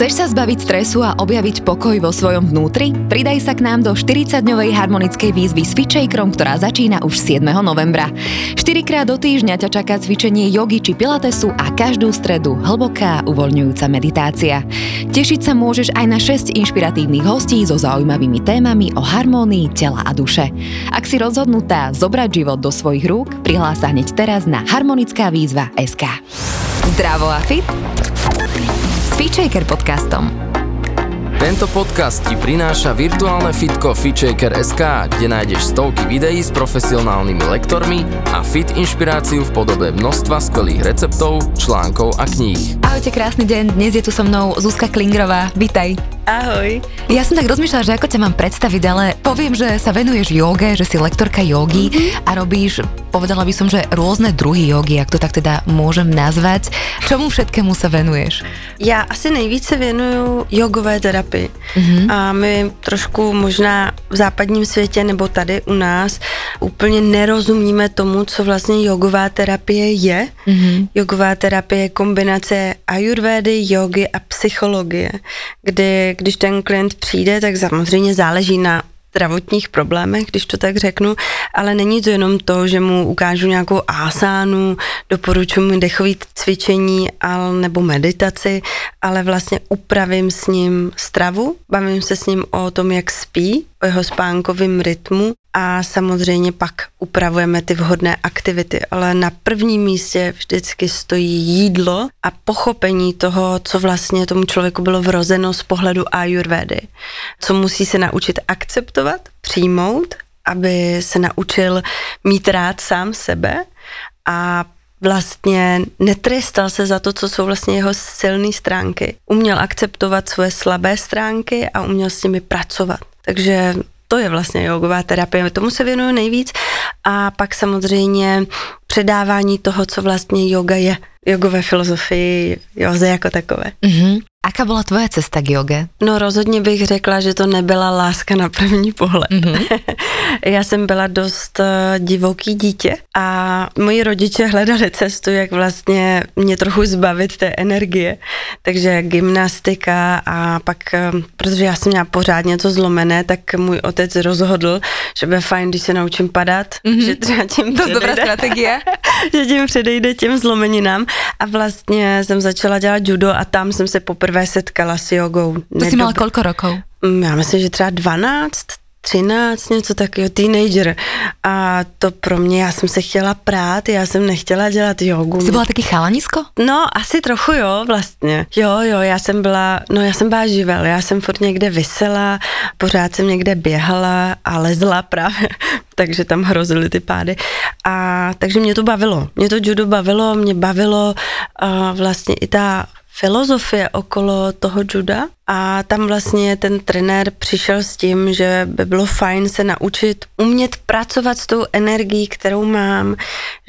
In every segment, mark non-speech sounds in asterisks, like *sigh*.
Chceš sa zbaviť stresu a objaviť pokoj vo svojom vnútri? Pridaj sa k nám do 40-dňovej harmonickej výzvy s Fitchakerom, ktorá začína už 7. novembra. 4 krát do týždňa ťa čaká cvičenie jogy či pilatesu a každú stredu hlboká uvoľňujúca meditácia. Tešiť sa môžeš aj na 6 inšpiratívnych hostí so zaujímavými témami o harmónii tela a duše. Ak si rozhodnutá zobrať život do svojich rúk, prihlás sa hneď teraz na harmonická výzva SK. Zdravo a fit Feature podcastom. Tento podcast ti prináša virtuálne fitko FitShaker.sk, kde nájdeš stovky videí s profesionálnymi lektormi a fit inšpiráciu v podobe množstva skvelých receptov, článkov a kníh. Ahojte, krásny deň. Dnes je tu so mnou Zuzka Klingrová. Vítaj. Ahoj. Ja som tak rozmýšľala, že ako ťa mám predstaviť, ale poviem, že sa venuješ joge, že si lektorka jogy mm-hmm. a robíš, povedala by som, že rôzne druhy jogy, ak to tak teda môžem nazvať. Čomu všetkému sa venuješ? Já asi nejvíce věnuju jogové terapii. Mm-hmm. A my trošku možná v západním světě nebo tady u nás úplně nerozumíme tomu, co vlastně jogová terapie je. Mm-hmm. Jogová terapie je kombinace ajurvédy, jogy a psychologie, kdy když ten klient přijde, tak samozřejmě záleží na zdravotních problémech, když to tak řeknu, ale není to jenom to, že mu ukážu nějakou asánu, doporučuji mu dechové cvičení al, nebo meditaci, ale vlastně upravím s ním stravu, bavím se s ním o tom, jak spí, o jeho spánkovém rytmu a samozřejmě pak upravujeme ty vhodné aktivity, ale na prvním místě vždycky stojí jídlo a pochopení toho, co vlastně tomu člověku bylo vrozeno z pohledu ayurvedy, co musí se naučit akceptovat, přijmout, aby se naučil mít rád sám sebe a vlastně netrestal se za to, co jsou vlastně jeho silné stránky. Uměl akceptovat svoje slabé stránky a uměl s nimi pracovat. Takže to je vlastně jogová terapie, tomu se věnuju nejvíc a pak samozřejmě předávání toho, co vlastně yoga je, jogové filozofii, joze jako takové. Mm-hmm. Aká byla tvoje cesta k joge? No rozhodně bych řekla, že to nebyla láska na první pohled. Mm-hmm. *laughs* Já jsem byla dost uh, divoký dítě a moji rodiče hledali cestu, jak vlastně mě trochu zbavit té energie. Takže gymnastika a pak, uh, protože já jsem měla pořád něco zlomené, tak můj otec rozhodl, že bude fajn, když se naučím padat, mm-hmm. že třeba tím To je dobrá strategie. *laughs* že tím předejde těm zlomeninám a vlastně jsem začala dělat judo a tam jsem se poprvé poprvé setkala s jogou. To Nedob... si mala koľko rokov? Mm, já myslím, že třeba 12, 13, něco takového, teenager. A to pro mě, já jsem se chtěla prát, já jsem nechtěla dělat jogu. Jsi byla taky chalanisko? No, asi trochu jo, vlastně. Jo, jo, já jsem byla, no já jsem byla živel, já jsem furt někde vysela, pořád jsem někde běhala a lezla právě, *laughs* takže tam hrozily ty pády. A takže mě to bavilo. Mě to judo bavilo, mě bavilo uh, vlastně i ta filozofie okolo toho juda. A tam vlastně ten trenér přišel s tím, že by bylo fajn se naučit umět pracovat s tou energií, kterou mám,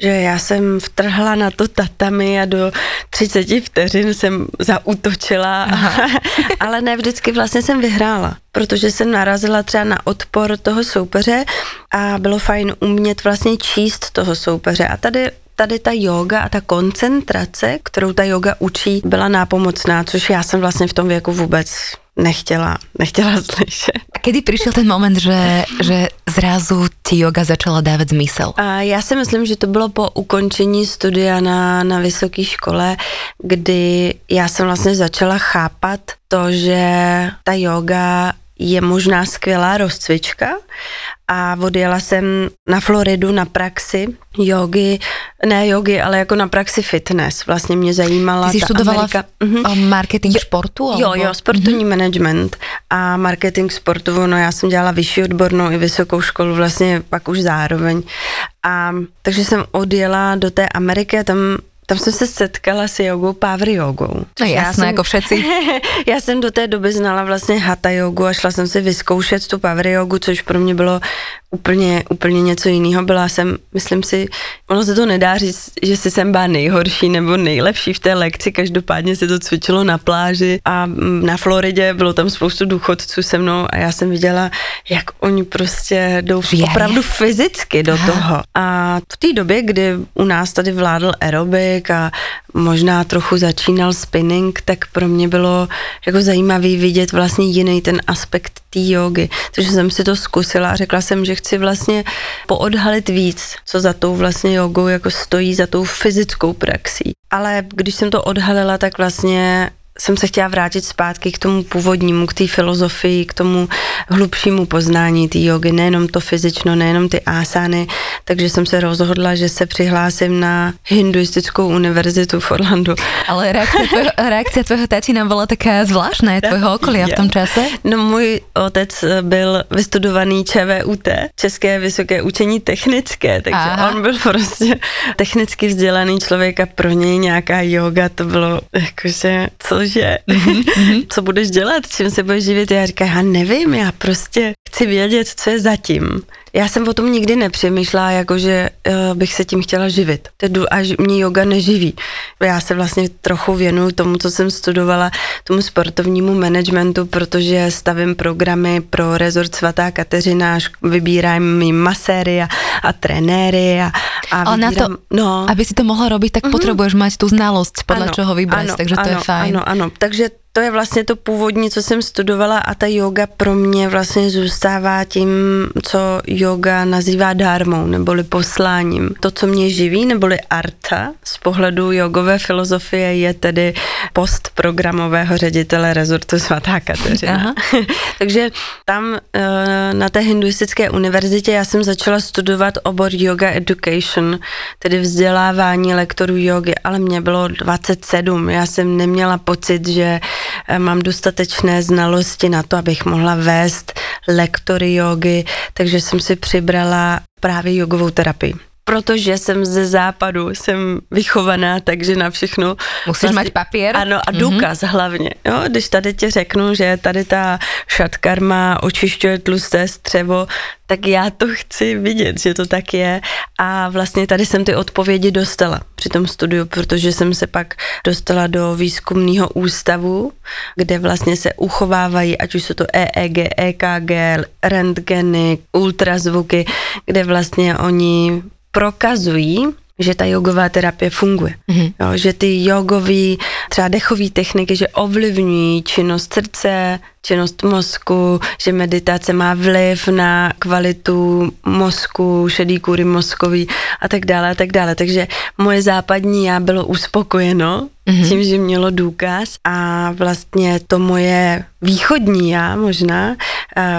že já jsem vtrhla na to tatami a do 30 vteřin jsem zautočila, *laughs* ale ne vždycky vlastně jsem vyhrála, protože jsem narazila třeba na odpor toho soupeře a bylo fajn umět vlastně číst toho soupeře. A tady tady ta yoga a ta koncentrace, kterou ta yoga učí, byla nápomocná, což já jsem vlastně v tom věku vůbec nechtěla, nechtěla *laughs* slyšet. A kdy přišel ten moment, že, že zrazu ti yoga začala dávat zmysel? A já si myslím, že to bylo po ukončení studia na, na vysoké škole, kdy já jsem vlastně začala chápat to, že ta yoga je možná skvělá rozcvička a odjela jsem na Floridu na praxi jogy, ne jogy, ale jako na praxi fitness. Vlastně mě zajímala Ty jsi studovala Amerika. Uh-huh. marketing sportu? Alebo? Jo, jo, sportovní uh-huh. management a marketing sportu, no já jsem dělala vyšší odbornou i vysokou školu vlastně pak už zároveň. A takže jsem odjela do té Ameriky a tam tam jsem se setkala s jogou, power jogou. No jasné, jako všetci. *laughs* já jsem do té doby znala vlastně hatha jogu a šla jsem si vyzkoušet tu power jogu, což pro mě bylo úplně, úplně něco jiného. Byla jsem, myslím si, ono se to nedá říct, že si jsem byla nejhorší nebo nejlepší v té lekci, každopádně se to cvičilo na pláži a na Floridě bylo tam spoustu důchodců se mnou a já jsem viděla, jak oni prostě jdou je. opravdu fyzicky do Aha. toho. A v té době, kdy u nás tady vládl aerobik a možná trochu začínal spinning, tak pro mě bylo jako zajímavý vidět vlastně jiný ten aspekt té jogy. Takže jsem si to zkusila a řekla jsem, že chci vlastně poodhalit víc, co za tou vlastně jogou jako stojí, za tou fyzickou praxí. Ale když jsem to odhalila, tak vlastně jsem se chtěla vrátit zpátky k tomu původnímu, k té filozofii, k tomu hlubšímu poznání té jogy, nejenom to fyzično, nejenom ty ásány, takže jsem se rozhodla, že se přihlásím na hinduistickou univerzitu v Orlandu. Ale reakce tvojho, *laughs* reakce tvojho tatina byla taká zvláštna, tvojho okolí v tom čase? No můj otec byl vystudovaný ČVUT, České vysoké učení technické, takže Aha. on byl prostě technicky vzdělaný člověk a pro něj nějaká yoga to bylo jakože, co že mm-hmm. co budeš dělat, čím se budeš živit. Já říkám, já nevím, já prostě chci vědět, co je zatím. Já jsem o tom nikdy nepřemýšlela, jakože uh, bych se tím chtěla živit. Tedu, až mě yoga neživí. Já se vlastně trochu věnuju tomu, co jsem studovala, tomu sportovnímu managementu, protože stavím programy pro rezort Svatá Kateřina, vybírám jim maséry a, a trenéry a, a Ale vybírám, na to, no. aby si to mohla robiť, tak mm-hmm. potřebuješ mať tu znalost, podle ano, čeho vybrať, ano, takže to ano, je fajn. Ano, ano, takže to je vlastně to původní, co jsem studovala a ta yoga pro mě vlastně zůstává tím, co yoga nazývá dármou, neboli posláním. To, co mě živí, neboli arta z pohledu jogové filozofie je tedy post programového ředitele rezortu svatá Kateřina. Aha. *laughs* Takže tam eh, na té hinduistické univerzitě já jsem začala studovat obor yoga education, tedy vzdělávání lektorů jogy, ale mě bylo 27. Já jsem neměla pocit, že mám dostatečné znalosti na to, abych mohla vést lektory jogy, takže jsem si přibrala právě jogovou terapii protože jsem ze západu, jsem vychovaná, takže na všechno. Musíš vlastně, mít papír? Ano, a mhm. důkaz mm-hmm. hlavně. Jo, když tady ti řeknu, že tady ta šatkarma očišťuje tlusté střevo, tak já to chci vidět, že to tak je. A vlastně tady jsem ty odpovědi dostala při tom studiu, protože jsem se pak dostala do výzkumného ústavu, kde vlastně se uchovávají, ať už jsou to EEG, EKG, rentgeny, ultrazvuky, kde vlastně oni prokazují, že ta jogová terapie funguje. Mm-hmm. Jo, že ty jogové, třeba dechové techniky, že ovlivňují činnost srdce, činnost mozku, že meditace má vliv na kvalitu mozku, šedý kůry mozkový a tak dále a tak dále. Takže moje západní já bylo uspokojeno mm-hmm. tím, že mělo důkaz a vlastně to moje východní já možná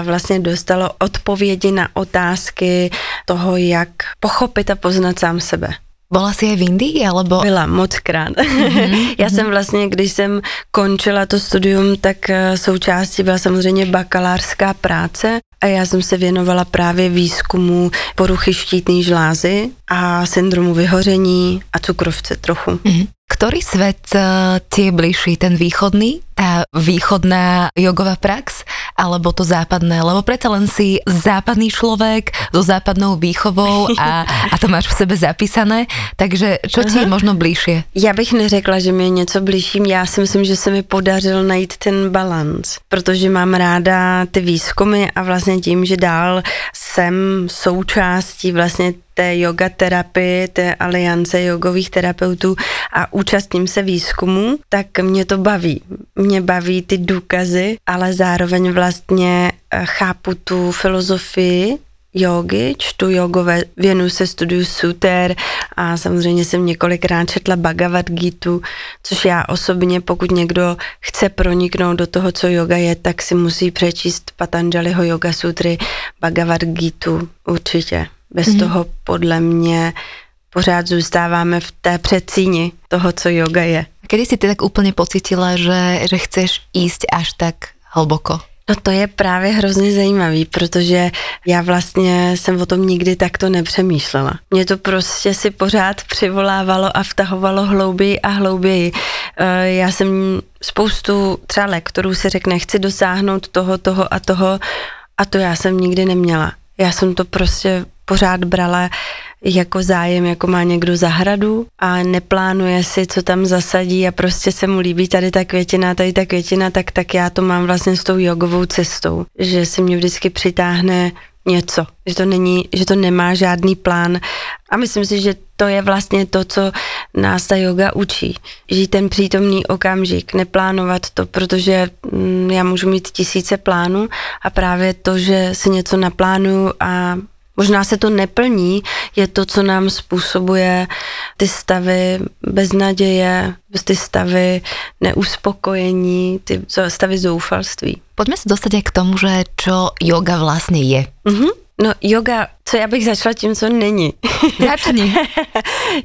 vlastně dostalo odpovědi na otázky toho, jak pochopit a poznat sám sebe. Bola si aj v Indii, alebo? Byla moc krát. Mm-hmm. *laughs* Já jsem vlastně, když jsem končila to studium, tak eh, součástí byla samozřejmě bakalářská práce a já jsem se věnovala právě výzkumu poruchy štítné žlázy a syndromu vyhoření a cukrovce trochu. Mm-hmm. Ktorý svet uh, ti je bližší, ten východný, tá východná jogová prax, alebo to západné? Lebo preto len si západný človek so západnou výchovou a, *laughs* a to máš v sebe zapísané, takže čo ti je možno bližšie? Já bych neřekla, že mi je něco bližší, já si myslím, že se mi podařilo najít ten balans, protože mám ráda ty výzkumy a vlastně tím, že dál jsem součástí vlastně té yoga terapii, té aliance jogových terapeutů a účastním se výzkumu, tak mě to baví. Mě baví ty důkazy, ale zároveň vlastně eh, chápu tu filozofii jogy, čtu jogové, věnu se studiu suter a samozřejmě jsem několikrát četla Bhagavad Gita, což já osobně, pokud někdo chce proniknout do toho, co yoga je, tak si musí přečíst Patanjaliho yoga sutry, Bhagavad Gita určitě. Bez mm-hmm. toho podle mě pořád zůstáváme v té předsíni toho, co yoga je. Kedy si ty tak úplně pocitila, že, že chceš jíst až tak hlboko? No to je právě hrozně zajímavý, protože já vlastně jsem o tom nikdy takto nepřemýšlela. Mě to prostě si pořád přivolávalo a vtahovalo hlouběji a hlouběji. Eh, já jsem spoustu třeba lektorů si řekne, chci dosáhnout toho, toho a toho a to já jsem nikdy neměla Já jsem to prostě pořád brala jako zájem, jako má někdo zahradu a neplánuje si, co tam zasadí a prostě se mu líbí tady ta květina, tady ta květina, tak, tak já to mám vlastně s tou jogovou cestou, že se mě vždycky přitáhne něco, že to není, že to nemá žádný plán a myslím si, že to je vlastně to, co nás ta yoga učí. Žít ten přítomný okamžik, neplánovat to, protože mm, já můžu mít tisíce plánů a právě to, že si něco naplánuju a Možná se to neplní, je to, co nám způsobuje ty stavy beznaděje, ty stavy neuspokojení, ty stavy zoufalství. Pojďme se dostat k tomu, že čo yoga vlastně je. Mm-hmm. No yoga, co já bych začala tím, co není. *laughs* Začni.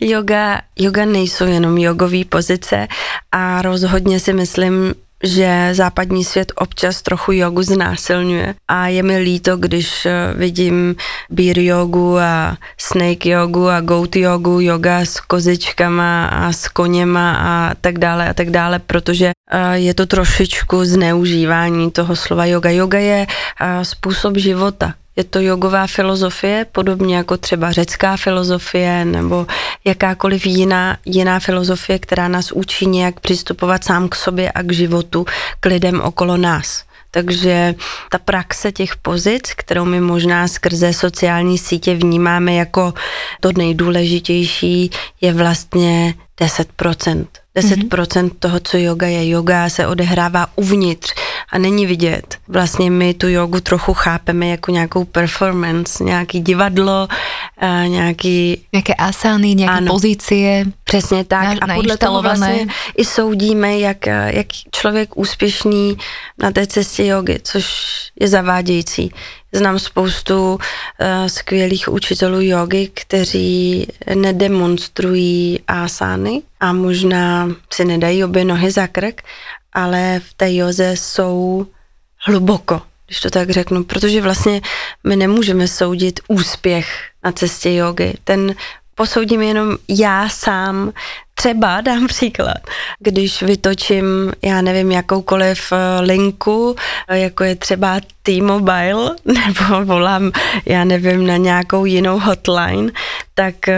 yoga, yoga nejsou jenom jogové pozice a rozhodně si myslím, že západní svět občas trochu jogu znásilňuje a je mi líto, když eh, vidím beer jogu a snake jogu a goat jogu, yoga s kozičkama a s koněma a tak dále a tak dále, protože eh, je to trošičku zneužívání toho slova yoga. Yoga je eh, způsob života je to jogová filozofie, podobně jako třeba řecká filozofie nebo jakákoliv jiná, jiná filozofie, která nás učí nějak přistupovat sám k sobě a k životu, k lidem okolo nás. Takže ta praxe těch pozic, kterou my možná skrze sociální sítě vnímáme jako to nejdůležitější, je vlastně 10%. 10% mm-hmm. toho, co yoga je. Yoga se odehrává uvnitř a není vidět. Vlastně my tu jogu trochu chápeme jako nějakou performance, nějaký divadlo, a nějaký... Nějaké asány, nějaké ano, pozice. Přesně tak. Na, a podle toho vlastně i soudíme, jak, jak člověk úspěšný na té cestě jogy, což je zavádějící. Znám spoustu uh, skvělých učitelů jogy, kteří nedemonstrují asány a možná si nedají obě nohy za krk, ale v té joze jsou hluboko, když to tak řeknu, protože vlastně my nemůžeme soudit úspěch na cestě jogy. Ten posoudím jenom já sám. Třeba dám příklad, když vytočím, já nevím, jakoukoliv eh, linku, eh, jako je třeba T-Mobile, *laughs* nebo volám, já nevím, na nějakou jinou hotline, tak eh,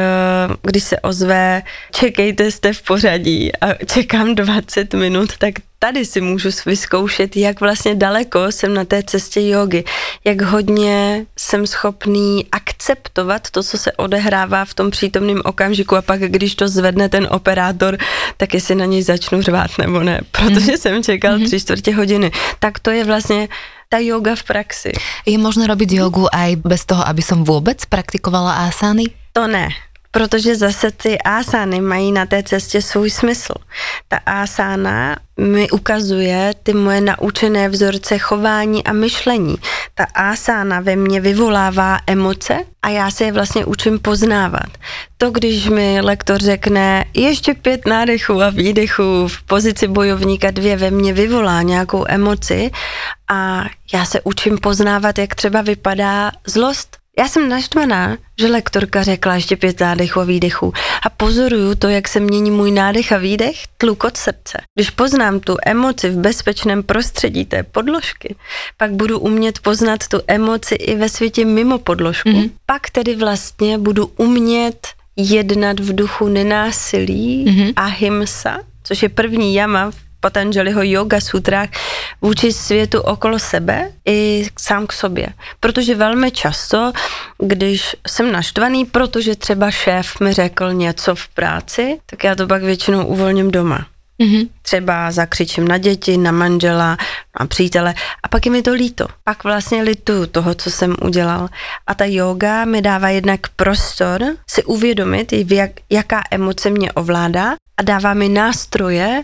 když se ozve, čekejte, jste v pořadí a čekám 20 minut, tak tady si můžu vyzkoušet, jak vlastně daleko jsem na té cestě jogy, jak hodně jsem schopný akceptovat to, co se odehrává v tom přítomném okamžiku a pak, když to zvedne ten operátor, tak jestli na něj začnu řvát nebo ne, *laughs* protože mm. jsem čekal mm-hmm. tři čtvrtě hodiny. Tak to je vlastně ta yoga v praxi. Je možné robiť jogu aj bez toho, aby som vůbec praktikovala asány? To ne protože zase ty ásány mají na té cestě svůj smysl. Ta ásána mi ukazuje ty moje naučené vzorce chování a myšlení. Ta ásána ve mně vyvolává emoce a já se je vlastně učím poznávat. To, když mi lektor řekne ještě pět nádechů a výdechů v pozici bojovníka dvě ve mně vyvolá nějakou emoci a já se učím poznávat, jak třeba vypadá zlost já jsem naštvaná, že lektorka řekla ještě pět nádechů a výdechů a pozoruju to, jak se mění můj nádech a výdech, tlukot srdce. Když poznám tu emoci v bezpečném prostředí té podložky, pak budu umět poznat tu emoci i ve světě mimo podložku. Mm-hmm. Pak tedy vlastně budu umět jednat v duchu nenásilí mm-hmm. a himsa, což je první jama v Patanjaliho yoga sutrách vůči světu okolo sebe i sám k sobě. Protože velmi často, když jsem naštvaný, protože třeba šéf mi řekl něco v práci, tak já to pak většinou uvolním doma. Mm-hmm. Třeba zakřičím na děti, na manžela, na přítele a pak je mi to líto. Pak vlastně litu toho, co jsem udělal. A ta yoga mi dává jednak prostor si uvědomit, jak, jaká emoce mě ovládá a dává mi nástroje,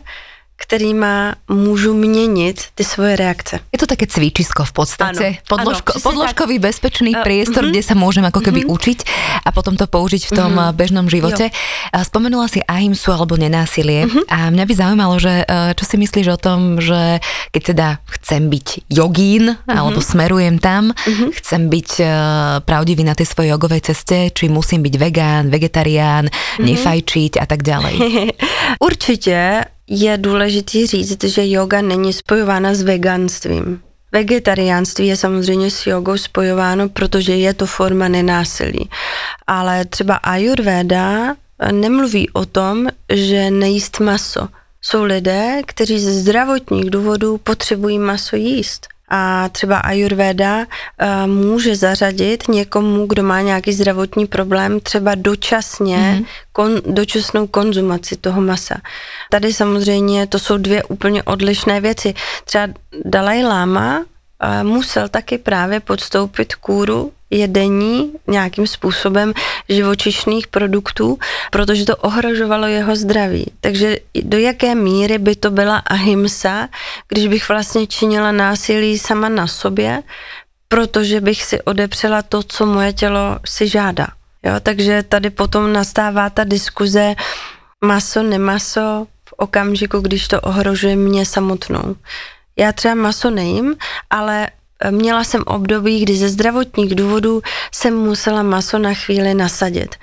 kterýma můžu měnit ty svoje reakce. Je to také cvičisko v podstate. Ano, Podložko, ano, podložkový tak. bezpečný uh, priestor, uh-huh. kde sa môžem ako keby uh-huh. učiť a potom to použiť v tom uh-huh. bežnom živote. Jo. Spomenula si ahimsu alebo nenásilie uh-huh. a mňa by zaujímalo, že čo si myslíš o tom, že keď teda chcem byť jogín uh-huh. alebo smerujem tam, uh-huh. chcem byť uh, pravdivý na tej svojej jogovej ceste, či musím byť vegán, vegetarián, uh-huh. nefajčiť a tak ďalej. *laughs* Určitě je důležitý říct, že yoga není spojována s veganstvím. Vegetariánství je samozřejmě s jogou spojováno, protože je to forma nenásilí. Ale třeba Ayurveda nemluví o tom, že nejíst maso. Jsou lidé, kteří ze zdravotních důvodů potřebují maso jíst. A třeba Ayurveda uh, může zařadit někomu, kdo má nějaký zdravotní problém, třeba dočasně, mm-hmm. kon, dočasnou konzumaci toho masa. Tady samozřejmě to jsou dvě úplně odlišné věci. Třeba Dalai Lama uh, musel taky právě podstoupit kůru jedení nějakým způsobem živočišných produktů, protože to ohrožovalo jeho zdraví. Takže do jaké míry by to byla ahimsa, když bych vlastně činila násilí sama na sobě, protože bych si odepřela to, co moje tělo si žádá. Jo, takže tady potom nastává ta diskuze maso, nemaso v okamžiku, když to ohrožuje mě samotnou. Já třeba maso nejím, ale Měla jsem období, kdy ze zdravotních důvodů jsem musela maso na chvíli nasadit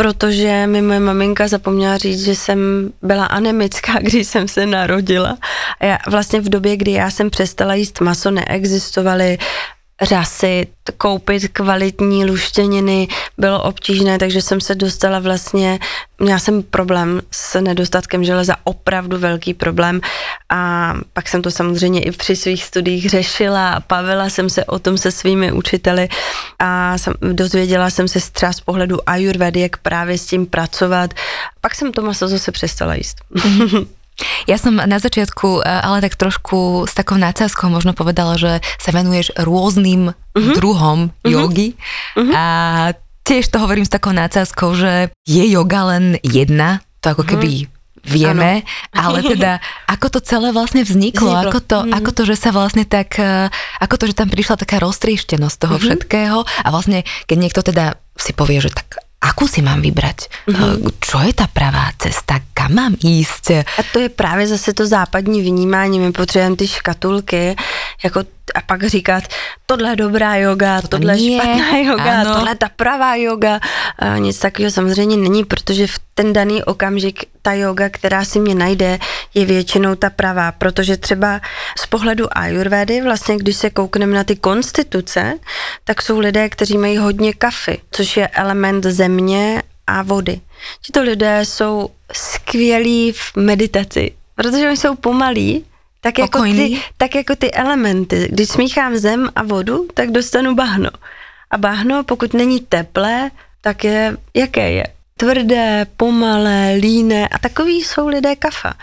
protože mi moje maminka zapomněla říct, že jsem byla anemická, *laughs* když jsem se narodila. A já, vlastně v době, kdy já jsem přestala jíst maso, neexistovaly řasy, koupit kvalitní luštěniny bylo obtížné, takže jsem se dostala vlastně, měla jsem problém s nedostatkem železa, opravdu velký problém a pak jsem to samozřejmě i při svých studiích řešila a pavila jsem se o tom se svými učiteli a jsem, dozvěděla jsem se třeba z pohledu ajurvedy, jak právě s tím pracovat. Pak jsem to maso zase přestala jíst. *laughs* Ja som na začiatku eh, ale tak trošku s takou nácázkou možno povedala, že sa venuješ rôznym uh-huh. druhom uh-huh. jogy uh-huh. a tiež to hovorím s takou nácázkou, že je yoga len jedna, to ako keby vieme, ano. ale teda ako to celé vlastne vzniklo, vzniklo. Ako, to, mm. ako to, že sa vlastne tak, eh, ako to, že tam prišla taká roztrieštenosť toho mm-hmm. všetkého a vlastne, keď niekto teda si povie, že tak akú si mám vybrať? Mm-hmm. Čo je ta pravá cesta? Kam mám jíst? A to je právě zase to západní vnímání. My potřebujeme ty škatulky, jako a pak říkat, tohle je dobrá yoga, to tohle je špatná *laughs* yoga, ano. tohle je ta pravá yoga. A nic takového samozřejmě není, protože v ten daný okamžik ta yoga, která si mě najde, je většinou ta pravá, protože třeba z pohledu ayurvedy, vlastně když se koukneme na ty konstituce, tak jsou lidé, kteří mají hodně kafy, což je element země a vody. Tito lidé jsou skvělí v meditaci, protože oni jsou pomalí, tak jako, ty, tak jako ty elementy. Když smíchám zem a vodu, tak dostanu bahno. A bahno, pokud není teplé, tak je, jaké je? Tvrdé, pomalé, líné a takový jsou lidé kafa.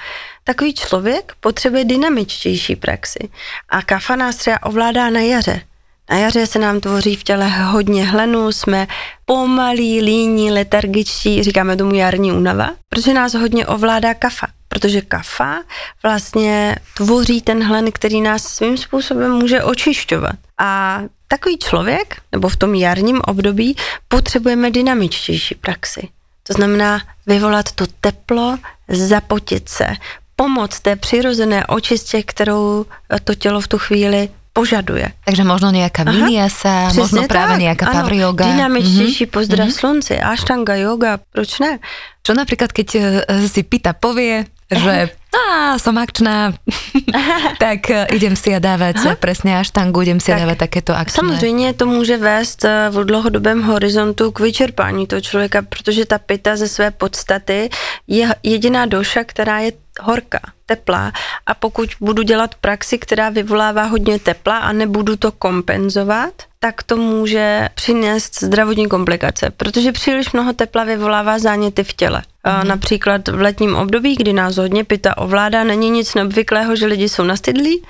Takový člověk potřebuje dynamičtější praxi. A kafa nás třeba ovládá na jaře. Na jaře se nám tvoří v těle hodně hlenu, jsme pomalí, líní, letargičtí, říkáme tomu jarní únava, protože nás hodně ovládá kafa protože kafa vlastně tvoří ten hlen, který nás svým způsobem může očišťovat. A takový člověk, nebo v tom jarním období, potřebujeme dynamičtější praxi. To znamená vyvolat to teplo, zapotit se, pomoct té přirozené očistě, kterou to tělo v tu chvíli požaduje. Takže možno nějaká vinyasa, možno právě tak, nějaká power yoga. Dynamičtější mm-hmm. pozdrav mm-hmm. slunci, ashtanga yoga, proč ne? Čo například, keď eh, si Pita povie, že á, som akčná, *laughs* tak e, idem si a dávať Aha. presne až tangu, idem si tak, dávat takéto akčné. Samozřejmě to může vést e, v dlouhodobém horizontu k vyčerpání toho člověka, protože ta pita ze své podstaty je jediná doša, která je horká, teplá a pokud budu dělat praxi, která vyvolává hodně tepla a nebudu to kompenzovat, tak to může přinést zdravotní komplikace, protože příliš mnoho tepla vyvolává záněty v těle. Mm. Například v letním období, kdy nás hodně pita ovládá, není nic neobvyklého, že lidi jsou nastydlí,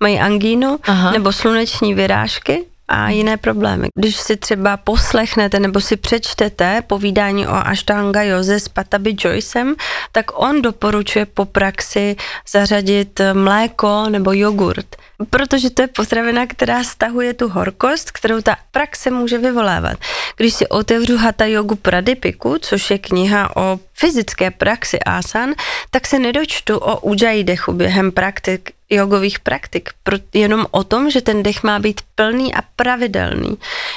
mají angínu Aha. nebo sluneční vyrážky, a jiné problémy. Když si třeba poslechnete nebo si přečtete povídání o Ashtanga Joze s Patabi Joycem, tak on doporučuje po praxi zařadit mléko nebo jogurt, protože to je potravina, která stahuje tu horkost, kterou ta praxe může vyvolávat. Když si otevřu Hatha Yogu Pradipiku, což je kniha o fyzické praxi asan, tak se nedočtu o ujjayi dechu během praktik jogových praktik. Pro, jenom o tom, že ten dech má být plný a pravidelný.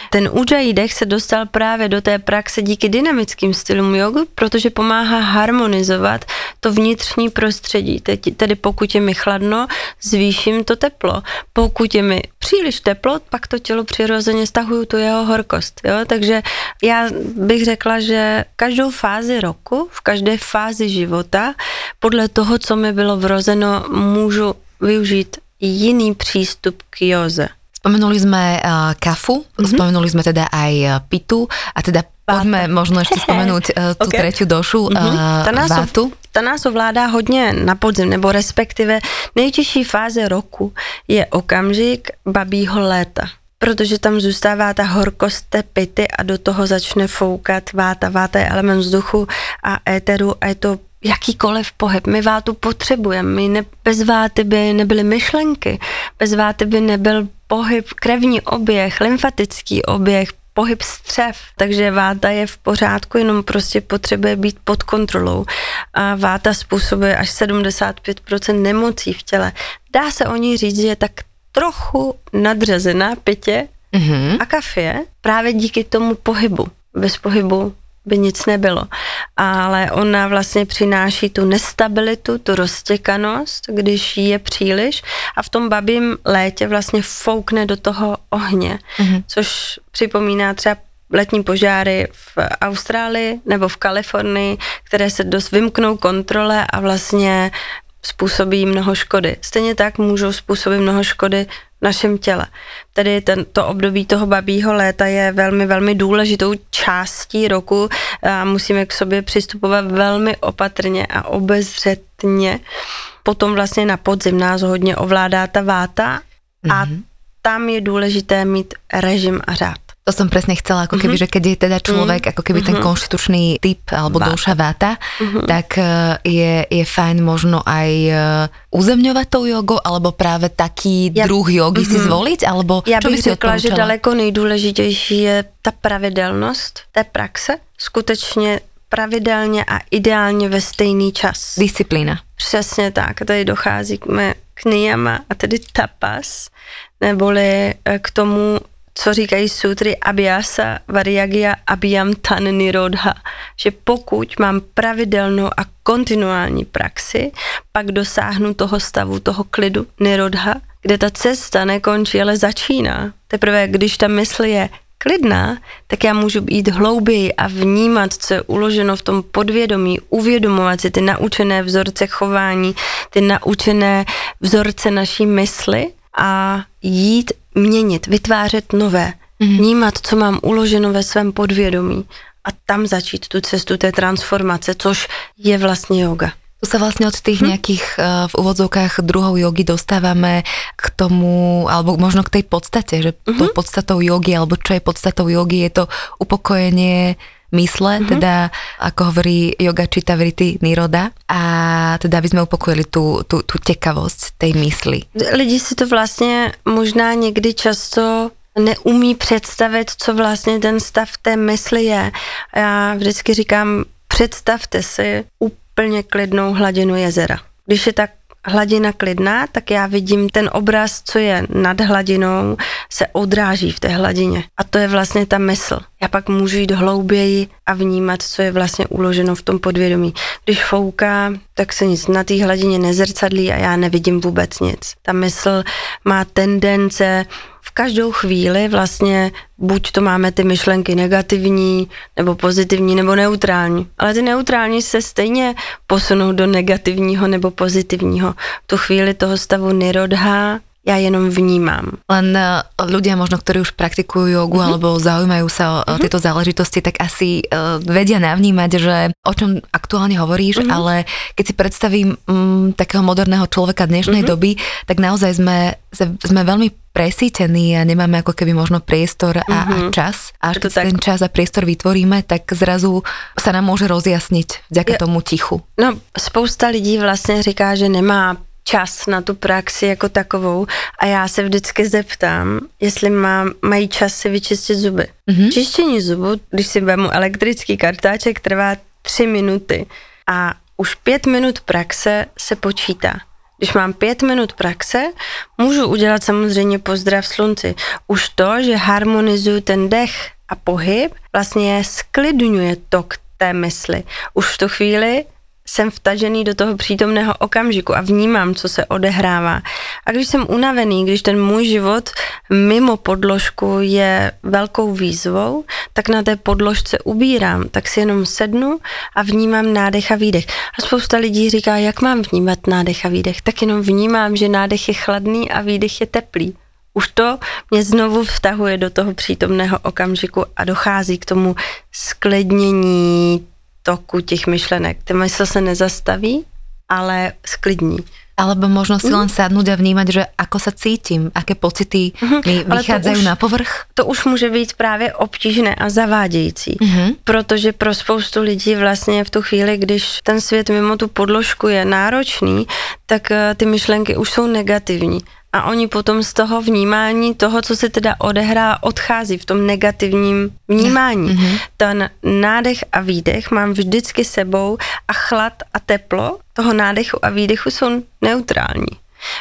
Ten Ujjayi dech se dostal právě do té praxe díky dynamickým stylům jogu, protože pomáhá harmonizovat to vnitřní prostředí. Teď, tedy pokud je mi chladno, zvýším to teplo. Pokud je mi příliš teplo, pak to tělo přirozeně stahuju tu jeho horkost. Jo? Takže já bych řekla, že každou fázi roku, v každé fázi života, podle toho, co mi bylo vrozeno, můžu využít jiný přístup k józe. Spomenuli sme uh, kafu, mm-hmm. spomenuli sme teda aj uh, pitu a teda Pojďme možno ještě vzpomenout uh, tu okay. třetí došu, uh, mm-hmm. ta nás, vátu. Ta nás ovládá hodně na podzim, nebo respektive nejtěžší fáze roku je okamžik babího léta protože tam zůstává ta horkost té pity a do toho začne foukat váta. Váta je element vzduchu a éteru a je to jakýkoliv pohyb. My vátu potřebujeme. My ne, bez váty by nebyly myšlenky, bez váty by nebyl pohyb, krevní oběh, lymfatický oběh, pohyb střev, takže váta je v pořádku, jenom prostě potřebuje být pod kontrolou. A váta způsobuje až 75% nemocí v těle. Dá se o ní říct, že je tak trochu nadřazená pitě mm-hmm. a kafě právě díky tomu pohybu. Bez pohybu by nic nebylo. Ale ona vlastně přináší tu nestabilitu, tu roztěkanost, když je příliš a v tom babím létě vlastně foukne do toho ohně, mm-hmm. což připomíná třeba letní požáry v Austrálii nebo v Kalifornii, které se dost vymknou kontrole a vlastně způsobí mnoho škody. Stejně tak můžou způsobit mnoho škody našem těle. Tedy tento období toho babího léta je velmi, velmi důležitou částí roku a musíme k sobě přistupovat velmi opatrně a obezřetně. Potom vlastně na podzim nás hodně ovládá ta váta a mm-hmm. tam je důležité mít režim a řád. To som presne chcela, ako keby, mm-hmm. že keď je teda človek, mm-hmm. ako keby ten mhm. konštitučný typ alebo váta. duša váta, mm-hmm. tak uh, je, je fajn možno aj uh, uzemňovať tou jogou, alebo práve taký ja, druh jogy mm-hmm. si mhm. zvoliť, alebo Já čo bych řekla, že daleko nejdůležitější je ta pravidelnost té praxe, skutečně pravidelně a ideálně ve stejný čas. Disciplína. Přesně tak. Tady dochází k niyama a tedy tapas, neboli eh, k tomu co říkají sutry Abhyasa Varyagya Abhyam Tan Nirodha, že pokud mám pravidelnou a kontinuální praxi, pak dosáhnu toho stavu, toho klidu Nirodha, kde ta cesta nekončí, ale začíná. Teprve, když ta mysl je klidná, tak já můžu být hlouběji a vnímat, co je uloženo v tom podvědomí, uvědomovat si ty naučené vzorce chování, ty naučené vzorce naší mysli a jít měnit, vytvářet nové, mm-hmm. vnímat, co mám uloženo ve svém podvědomí a tam začít tu cestu té transformace, což je vlastně yoga. Tu sa vlastne od tých hm? nejakých uh, v úvodzovkách druhov jogy dostávame k tomu, alebo možno k tej podstate, že mm-hmm. tou podstatou jogy, alebo čo je podstatou jogy, je to upokojenie mysle, mm-hmm. teda ako hovorí yoga vrity Niroda a teda aby sme upokojili tu, tu, tu tekavosť tej mysli. Lidi si to vlastně možná někdy často neumí představit, co vlastně ten stav té mysli je. Já vždycky říkám, představte si úplně klidnou hladinu jezera. Když je tak hladina klidná, tak já vidím ten obraz, co je nad hladinou, se odráží v té hladině. A to je vlastně ta mysl. Já pak můžu jít hlouběji a vnímat, co je vlastně uloženo v tom podvědomí. Když fouká, tak se nic na té hladině nezrcadlí a já nevidím vůbec nic. Ta mysl má tendence v každou chvíli vlastně buď to máme ty myšlenky negativní, nebo pozitivní, nebo neutrální. Ale ty neutrální se stejně posunou do negativního nebo pozitivního. V tu chvíli toho stavu nirodha ja jenom vnímam. Len uh, ľudia možno, ktorí už praktikujú jogu mm-hmm. alebo zaujímajú sa o mm-hmm. tieto záležitosti, tak asi uh, vedia navnímať, že o čom aktuálne hovoríš, mm-hmm. ale keď si predstavím um, takého moderného človeka dnešnej mm-hmm. doby, tak naozaj sme, sme veľmi presítení a nemáme ako keby možno priestor a, mm-hmm. a mhm. čas. A až keď tak... ten čas a priestor vytvoríme, tak zrazu sa nám môže rozjasniť vďaka ja, tomu tichu. No, spousta lidí vlastně říká, že nemá čas na tu praxi jako takovou a já se vždycky zeptám, jestli má, mají čas si vyčistit zuby. Mm-hmm. Čištění zubu, když si vemu elektrický kartáček, trvá tři minuty a už pět minut praxe se počítá. Když mám pět minut praxe, můžu udělat samozřejmě pozdrav slunci. Už to, že harmonizuju ten dech a pohyb, vlastně sklidňuje tok té mysli. Už v tu chvíli jsem vtažený do toho přítomného okamžiku a vnímám, co se odehrává. A když jsem unavený, když ten můj život mimo podložku je velkou výzvou, tak na té podložce ubírám, tak si jenom sednu a vnímám nádech a výdech. A spousta lidí říká, jak mám vnímat nádech a výdech, tak jenom vnímám, že nádech je chladný a výdech je teplý. Už to mě znovu vtahuje do toho přítomného okamžiku a dochází k tomu sklidnění toku těch myšlenek. Ten mysl se nezastaví, ale sklidní. Alebo možno si mm. len sadnúť a vnímať, že ako sa cítim, aké pocity mm. mi vychádzajú na povrch. To už může být právě obtížné a zavádějící, mm. protože pro spoustu lidí vlastně v tu chvíli, když ten svět mimo tu podložku je náročný, tak eh, ty myšlenky už jsou negativní a oni potom z toho vnímání toho, co se teda odehrá, odchází v tom negativním vnímání. Mm-hmm. Ten nádech a výdech mám vždycky sebou a chlad a teplo toho nádechu a výdechu jsou neutrální.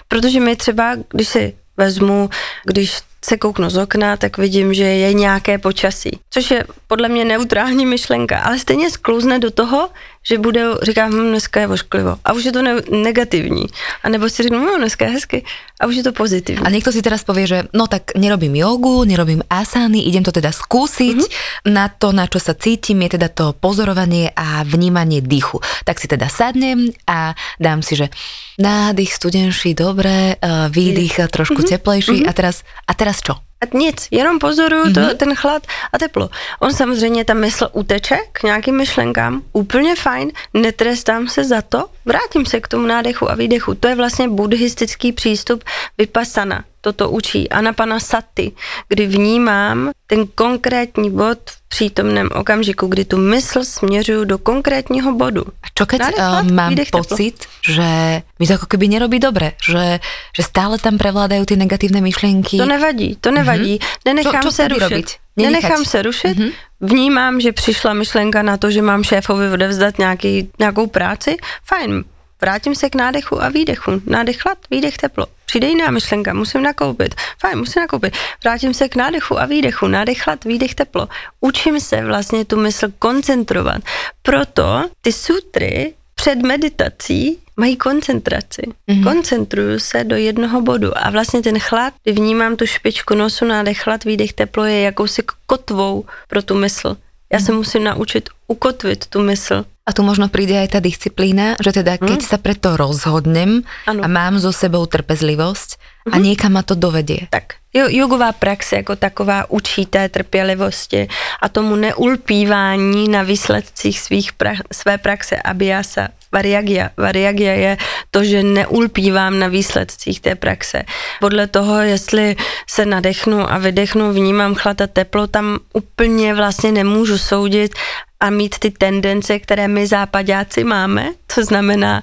Protože my třeba, když si vezmu, když se kouknu z okna, tak vidím, že je nějaké počasí, což je podle mě neutrální myšlenka, ale stejně sklouzne do toho, že bude, říkám, hm, dneska je vošklivo. A už je to ne- negativní. A nebo si řeknu, hm, dneska je hezky. A už je to pozitivní. A někdo si teraz povie, že no tak nerobím jogu, nerobím asány, idem to teda skúsiť. Mm-hmm. Na to, na čo sa cítim, je teda to pozorovanie a vnímanie dýchu. Tak si teda sadnem a dám si, že nádych studenší, dobré, výdych trošku mm-hmm. teplejší mm-hmm. a teraz, a teraz co? A nic, jenom pozoruju mm-hmm. to, mhm. ten chlad a teplo. On samozřejmě, ta mysl uteče k nějakým myšlenkám, úplně fajn, netrestám se za to, vrátím se k tomu nádechu a výdechu. To je vlastně buddhistický přístup vypasana toto učí Anapana Sati, kdy vnímám ten konkrétní bod v přítomném okamžiku, kdy tu mysl směřuju do konkrétního bodu. A čo keď uh, mám pocit, teplo. že mi to jako keby nerobí dobre, že, že stále tam prevládají ty negativní myšlenky? To nevadí, to nevadí. Mm-hmm. Nenechám čo, čo se rušit. Robiť? Nenechám se rušit, mm-hmm. vnímám, že přišla myšlenka na to, že mám šéfovi odevzdat nějaký, nějakou práci, fajn, vrátím se k nádechu a výdechu. Nádech chlad, výdech teplo. Přijde jiná myšlenka, musím nakoupit. Fajn, musím nakoupit. Vrátím se k nádechu a výdechu. Nádech chlad, výdech teplo. Učím se vlastně tu mysl koncentrovat. Proto ty sutry před meditací mají koncentraci. Mm-hmm. Koncentruju se do jednoho bodu a vlastně ten chlad, kdy vnímám tu špičku nosu, nádech, chlad, výdech, teplo je jakousi kotvou pro tu mysl. Já se mhm. musím naučit ukotvit tu mysl a tu možno príde aj tá disciplína, že teda keď mm. sa preto rozhodnem ano. a mám so sebou trpezlivosť mm. a mhm. niekam ma to dovedie. Tak, jo, jogová praxe jako taková učí té trpělivosti a tomu neulpívání na výsledcích svých pra, své praxe abhyasa. Variagia. Variagia je to, že neulpívám na výsledcích té praxe. Podle toho, jestli se nadechnu a vydechnu, vnímám chlad a teplo, tam úplně vlastně nemůžu soudit a mít ty tendence, které my západáci máme, to znamená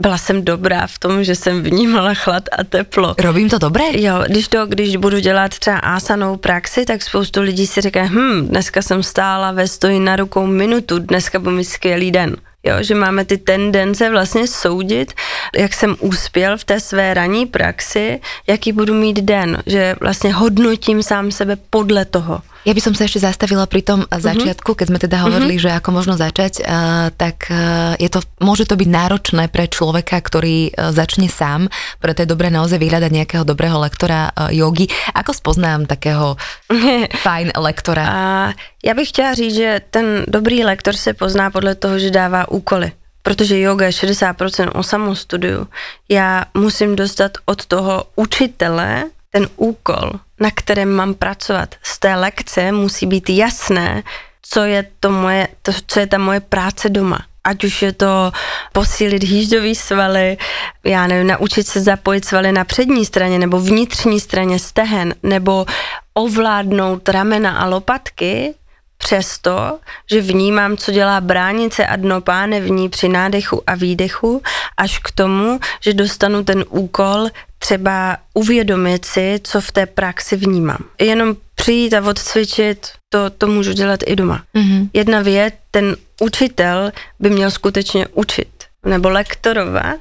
byla jsem dobrá v tom, že jsem vnímala chlad a teplo. Robím to dobré? Jo, když to, když budu dělat třeba ásanou praxi, tak spoustu lidí si říká, hm, dneska jsem stála ve stoji na rukou minutu, dneska budu mít skvělý den. Jo, že máme ty tendence vlastně soudit, jak jsem úspěl v té své ranní praxi, jaký budu mít den, že vlastně hodnotím sám sebe podle toho. Ja by som sa ešte zastavila pri tom uh-huh. začiatku, keď sme teda hovorili, uh-huh. že ako možno začať, uh, tak uh, je to, môže to byť náročné pre človeka, ktorý uh, začne sám, preto je dobré naozaj vyhľadať nejakého dobrého lektora uh, jogy. Ako spoznám takého *laughs* fajn lektora? Uh, já bych chtěla říct, že ten dobrý lektor se pozná podle toho, že dává úkoly protože yoga je 60% o samostudiu, já musím dostat od toho učitele ten úkol, na kterém mám pracovat. Z té lekce musí být jasné, co je, to moje, to, co je ta moje práce doma. Ať už je to posílit hýždový svaly, já nevím, naučit se zapojit svaly na přední straně nebo vnitřní straně stehen, nebo ovládnout ramena a lopatky, přesto, že vnímám, co dělá bránice a dno pánevní při nádechu a výdechu, až k tomu, že dostanu ten úkol třeba uvědomit si, co v té praxi vnímám. Jenom přijít a odcvičit, to, to můžu dělat i doma. Mm-hmm. Jedna věc, ten učitel by měl skutečně učit nebo lektorovat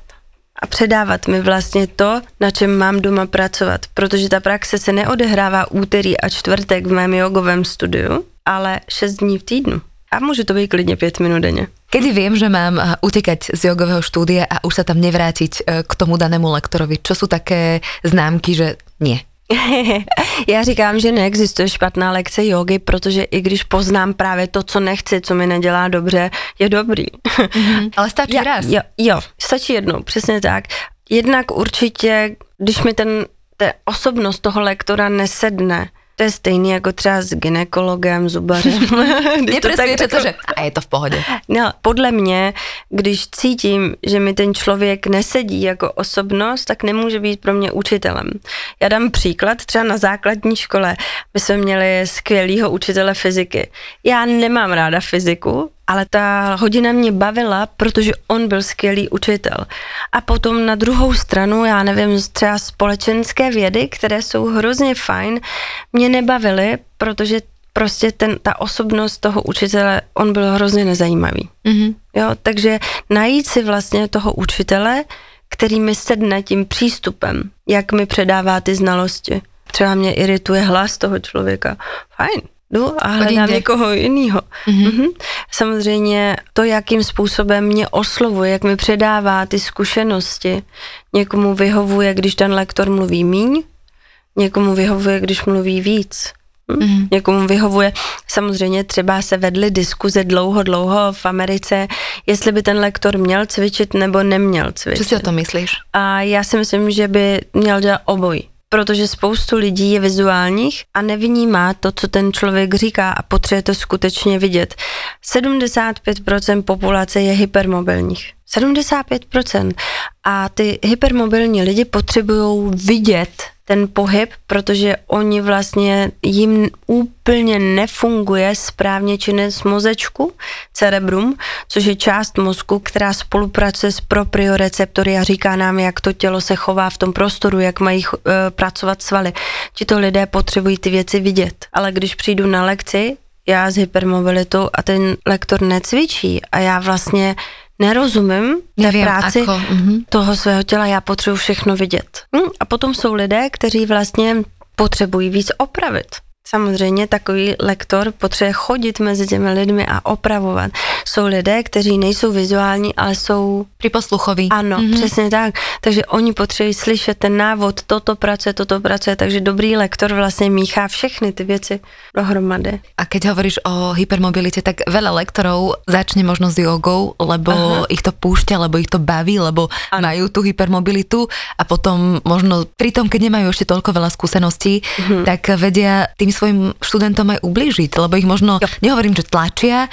a předávat mi vlastně to, na čem mám doma pracovat, protože ta praxe se neodehrává úterý a čtvrtek v mém jogovém studiu, ale 6 dní v týdnu. A může to být klidně 5 minut denně. Kedy viem, že mám utekať z jogového štúdia a už sa tam nevrátiť eh, k tomu danému lektorovi? Čo sú také známky, že nie? *laughs* Já říkám, že neexistuje špatná lekce jogy, protože i když poznám právě to, co nechci, co mi nedělá dobře, je dobrý. Mm-hmm. Ale *laughs* stačí Já, raz. Jo, jo, stačí jednou, přesně tak. Jednak určitě, když mi ten, ta osobnost toho lektora nesedne, to je stejný jako třeba s ginekologem, zubařem. *laughs* Když to tak Nepresvieča to, jako- že a je to v pohode. No, podle mě, když cítím, že mi ten člověk nesedí jako osobnost, tak nemůže být pro mě učitelem. Já dám příklad, třeba na základní škole. My jsme měli skvělého učitele fyziky. Já nemám ráda fyziku, ale ta hodina mě bavila, protože on byl skvělý učitel. A potom na druhou stranu, já nevím, třeba společenské vědy, které jsou hrozně fajn, mě nebavily, protože prostě ten, ta osobnost toho učitele, on byl hrozně nezajímavý. Mm-hmm. Jo, takže najít si vlastně toho učitele, který mi sedne tím přístupem, jak mi předává ty znalosti. Třeba mě irituje hlas toho člověka. Fajn, jdu a hledám někoho jiného. Mhm. Mm-hmm. Samozřejmě to, jakým způsobem mě oslovuje, jak mi předává ty zkušenosti. Někomu vyhovuje, když ten lektor mluví míň, někomu vyhovuje, když mluví víc. Hm? Mhm. Někomu vyhovuje. Samozřejmě třeba se vedly diskuze dlouho, dlouho v Americe, jestli by ten lektor měl cvičit nebo neměl cvičit. si o tom myslíš? A já si myslím, že by měl dělat obojí. Protože spoustu lidí je vizuálních a nevnímá to, co ten člověk říká a potřebuje to skutečně vidět. 75% populace je hypermobilních. 75%. A ty hypermobilní lidi potřebují vidět ten pohyb, protože oni vlastně jim úplně nefunguje správně činnost mozečku, cerebrum, což je část mozku, která spolupracuje s proprioreceptory a říká nám, jak to tělo se chová v tom prostoru, jak mají uh, pracovat svaly. Tito lidé potřebují ty věci vidět. Ale když přijdu na lekci, já s hypermobilitou a ten lektor necvičí a já vlastně nerozumím té Neviem, práci ako, mhm. toho svého těla, já potřebuji všechno vidět. Hm, a potom jsou lidé, kteří vlastně potřebují víc opravit. Samozřejmě takový lektor potřebuje chodit mezi těmi lidmi a opravovat. Jsou lidé, kteří nejsou vizuální, ale jsou Pri posluchovi. ano, mm-hmm. přesně tak. Takže oni potřebují slyšet ten návod, toto pracuje, toto pracuje, takže dobrý lektor vlastně míchá všechny ty věci dohromady. A keď hovoríš o hypermobilite, tak veľa lektorov začne možno s jogou, lebo Aha. ich to púšťa, lebo ich to baví, lebo ano. majú tú hypermobilitu a potom možno pri tom, keď nemajú ešte toľko veľa skúseností, Mhm. tak vedia tým svojim študentom aj ublížiť, lebo ich možno, Jo. nehovorím, že tlačia,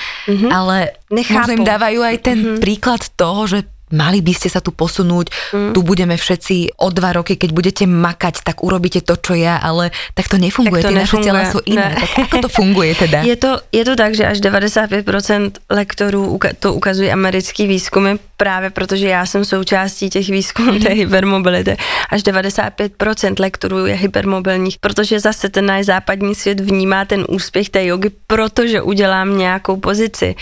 ale Nechápu. možno im dávajú aj ten príklad toho, že mali by ste sa tu posunúť, tu budeme všetci o dva roky, keď budete makať, tak urobíte to, čo ja, ale tak to nefunguje, Tak to tie naše tela nefunguje. sú iné. Ne. Tak ako to funguje teda? *laughs* Je to, je to tak, že až 95% lektorů, to ukazují americký výzkumy, právě protože já jsem součástí těch výzkumů té hypermobility. Až 95% lektorů je hypermobilních, protože zase ten náš západní svět vnímá ten úspěch té jogy, protože udělám nějakou pozici.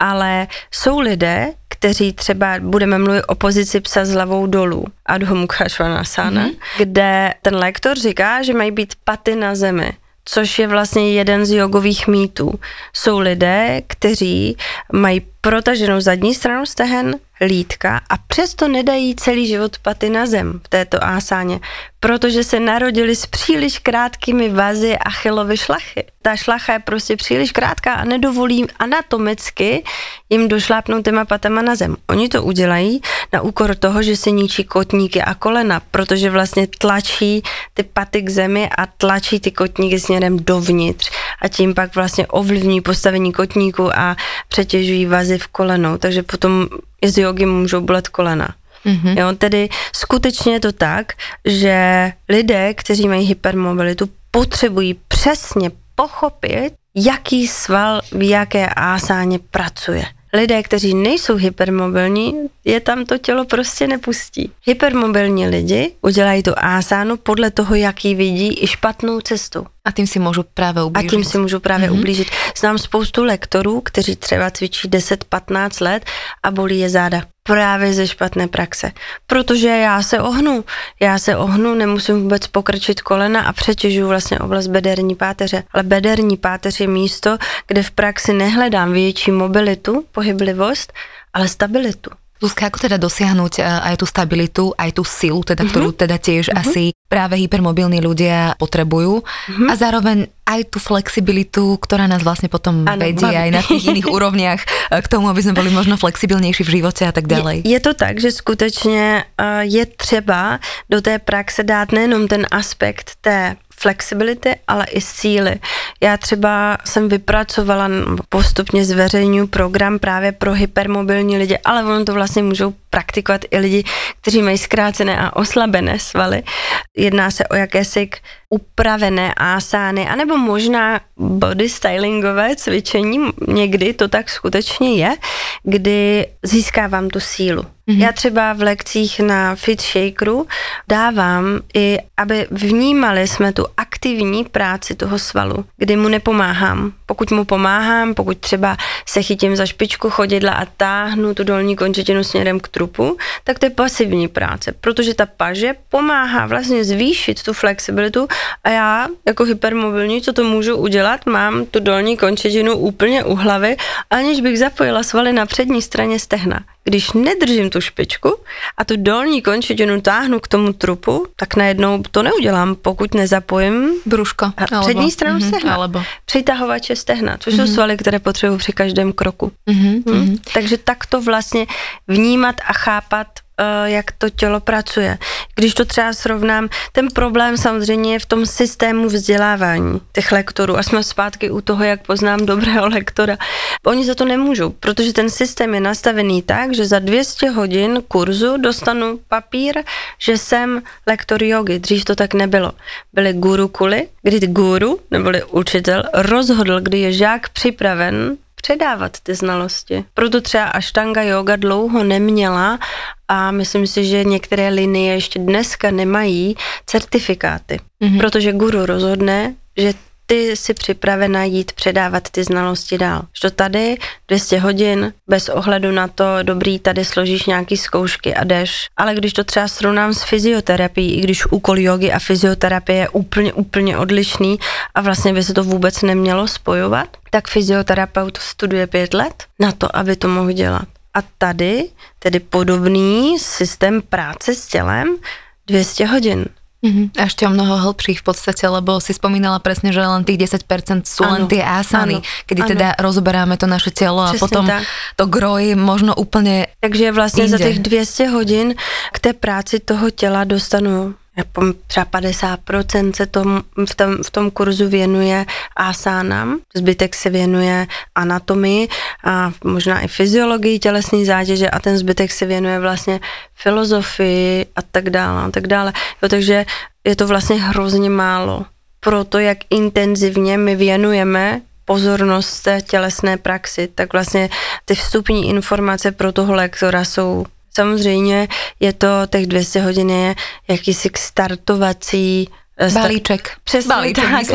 Ale jsou lidé, kteří třeba budeme mluvit o pozici psa s hlavou dolů, Adho Mukha Svanasana, mm-hmm. kde ten lektor říká, že mají být paty na zemi což je vlastně jeden z jogových mýtů. Jsou lidé, kteří mají protaženou zadní stranu stehen, lítka a přesto nedají celý život paty na zem v této ásáně, protože se narodili s příliš krátkými vazy Achillovy šlachy. Ta šlacha je prostě příliš krátká a nedovolí anatomicky jim došlápnout těma patama na zem. Oni to udělají na úkor toho, že se ničí kotníky a kolena, protože vlastně tlačí ty paty k zemi a tlačí ty kotníky směrem dovnitř a tím pak vlastně ovlivní postavení kotníku a přetěžují vazy v kolenou, takže potom i z jogy můžou bolet kolena. Mm-hmm. Jo, tedy skutečně je to tak, že lidé, kteří mají hypermobilitu, potřebují přesně pochopit, jaký sval v jaké ásáně pracuje. Lidé, kteří nejsou hypermobilní, je tam to tělo prostě nepustí. Hypermobilní lidi udělají tu ásánu podle toho, jaký vidí, i špatnou cestu. A tým si môžu práve A ublížiť. tím si můžu právě mm-hmm. ublížit. Znám spoustu lektorů, kteří třeba cvičí 10-15 let a bolí je záda. Právě ze špatné praxe. Protože já se ohnu, já se ohnu, nemusím vůbec pokrčit kolena a přetěžuju vlastně oblast bederní páteře. Ale bederní páteř je místo, kde v praxi nehledám větší mobilitu, pohyblivost, ale stabilitu. Zuzka, ako teda dosiahnuť eh, aj tú stabilitu, aj tú silu, teda, ktorú mm-hmm. teda tiež mm-hmm. asi práve hypermobilní ľudia potrebujú mm-hmm. a zároveň aj tú flexibilitu, ktorá nás vlastne potom ano, vedie aj na tých iných *laughs* úrovniach eh, k tomu, aby sme boli možno flexibilnější v životě a tak dále. Je, je to tak, že skutečně uh, je třeba do té praxe dát nejenom ten aspekt té flexibility, ale i síly. Já třeba jsem vypracovala postupně zveřejňuji program právě pro hypermobilní lidi, ale ono to vlastně můžou praktikovat i lidi, kteří mají zkrácené a oslabené svaly. Jedná se o jakési upravené asány, anebo možná body stylingové cvičení, někdy to tak skutečně je, kdy získávám tu sílu. Mm-hmm. Já třeba v lekcích na Fit Shakeru dávám i, aby vnímali jsme tu aktivní práci toho svalu, kdy mu nepomáhám. Pokud mu pomáhám, pokud třeba se chytím za špičku chodidla a táhnu tu dolní končetinu směrem k trupu, tak to je pasivní práce, protože ta paže pomáhá vlastně zvýšit tu flexibilitu a já jako hypermobilní, co to můžu udělat, mám tu dolní končetinu úplně u hlavy, aniž bych zapojila svaly na přední straně stehna. Když nedržím tu špičku a tu dolní končetinu táhnu k tomu trupu, tak najednou to neudělám, pokud nezapojím brůžko. Přední stranu mm-hmm, stehna. Alebo. Přitahovače stehna, což mm-hmm. jsou mhm. svaly, které potřebuji při každém kroku. Mm-hmm, hm? Takže tak to vlastně vnímat a chápat jak to tělo pracuje. Když to třeba srovnám, ten problém samozřejmě je v tom systému vzdělávání těch lektorů a jsme zpátky u toho, jak poznám dobrého lektora. Oni za to nemůžou, protože ten systém je nastavený tak, že za 200 hodin kurzu dostanu papír, že jsem lektor jogy. Dřív to tak nebylo. Byly guru kuly, kdy guru, neboli učitel, rozhodl, kdy je žák připraven předávat ty znalosti. Proto třeba Ashtanga yoga dlouho neměla a myslím si, že některé linie ještě dneska nemají certifikáty, mm-hmm. protože guru rozhodne, že ty si připravena jít předávat ty znalosti dál. Že tady 200 hodin, bez ohledu na to, dobrý, tady složíš nějaký zkoušky a jdeš. Ale když to třeba srovnám s fyzioterapií, i když úkol jogy a fyzioterapie je úplně, úplně odlišný a vlastně by se to vůbec nemělo spojovat, tak fyzioterapeut studuje pět let na to, aby to mohl dělat. A tady, tedy podobný systém práce s tělem, 200 hodin. Mm-hmm. A ešte o mnoho hĺbších v podstate, lebo si spomínala presne, že len tých 10% sú ano, len tie asany, ano, kedy ano. teda rozoberáme to naše telo Přesně a potom tak. to groji možno úplně Takže vlastně inde. za těch 200 hodin k té práci toho těla dostanu třeba 50% se tom, v, tom, v tom kurzu věnuje asánám, zbytek se věnuje anatomii a možná i fyziologii tělesné zátěže a ten zbytek se věnuje vlastně filozofii a tak dále a tak dále. Jo, takže je to vlastně hrozně málo pro to, jak intenzivně my věnujeme pozornost té tělesné praxi, tak vlastně ty vstupní informace pro toho lektora jsou Samozřejmě je to, těch 200 hodin je jakýsi startovací eh, Balíček. Přesně balíček, tak,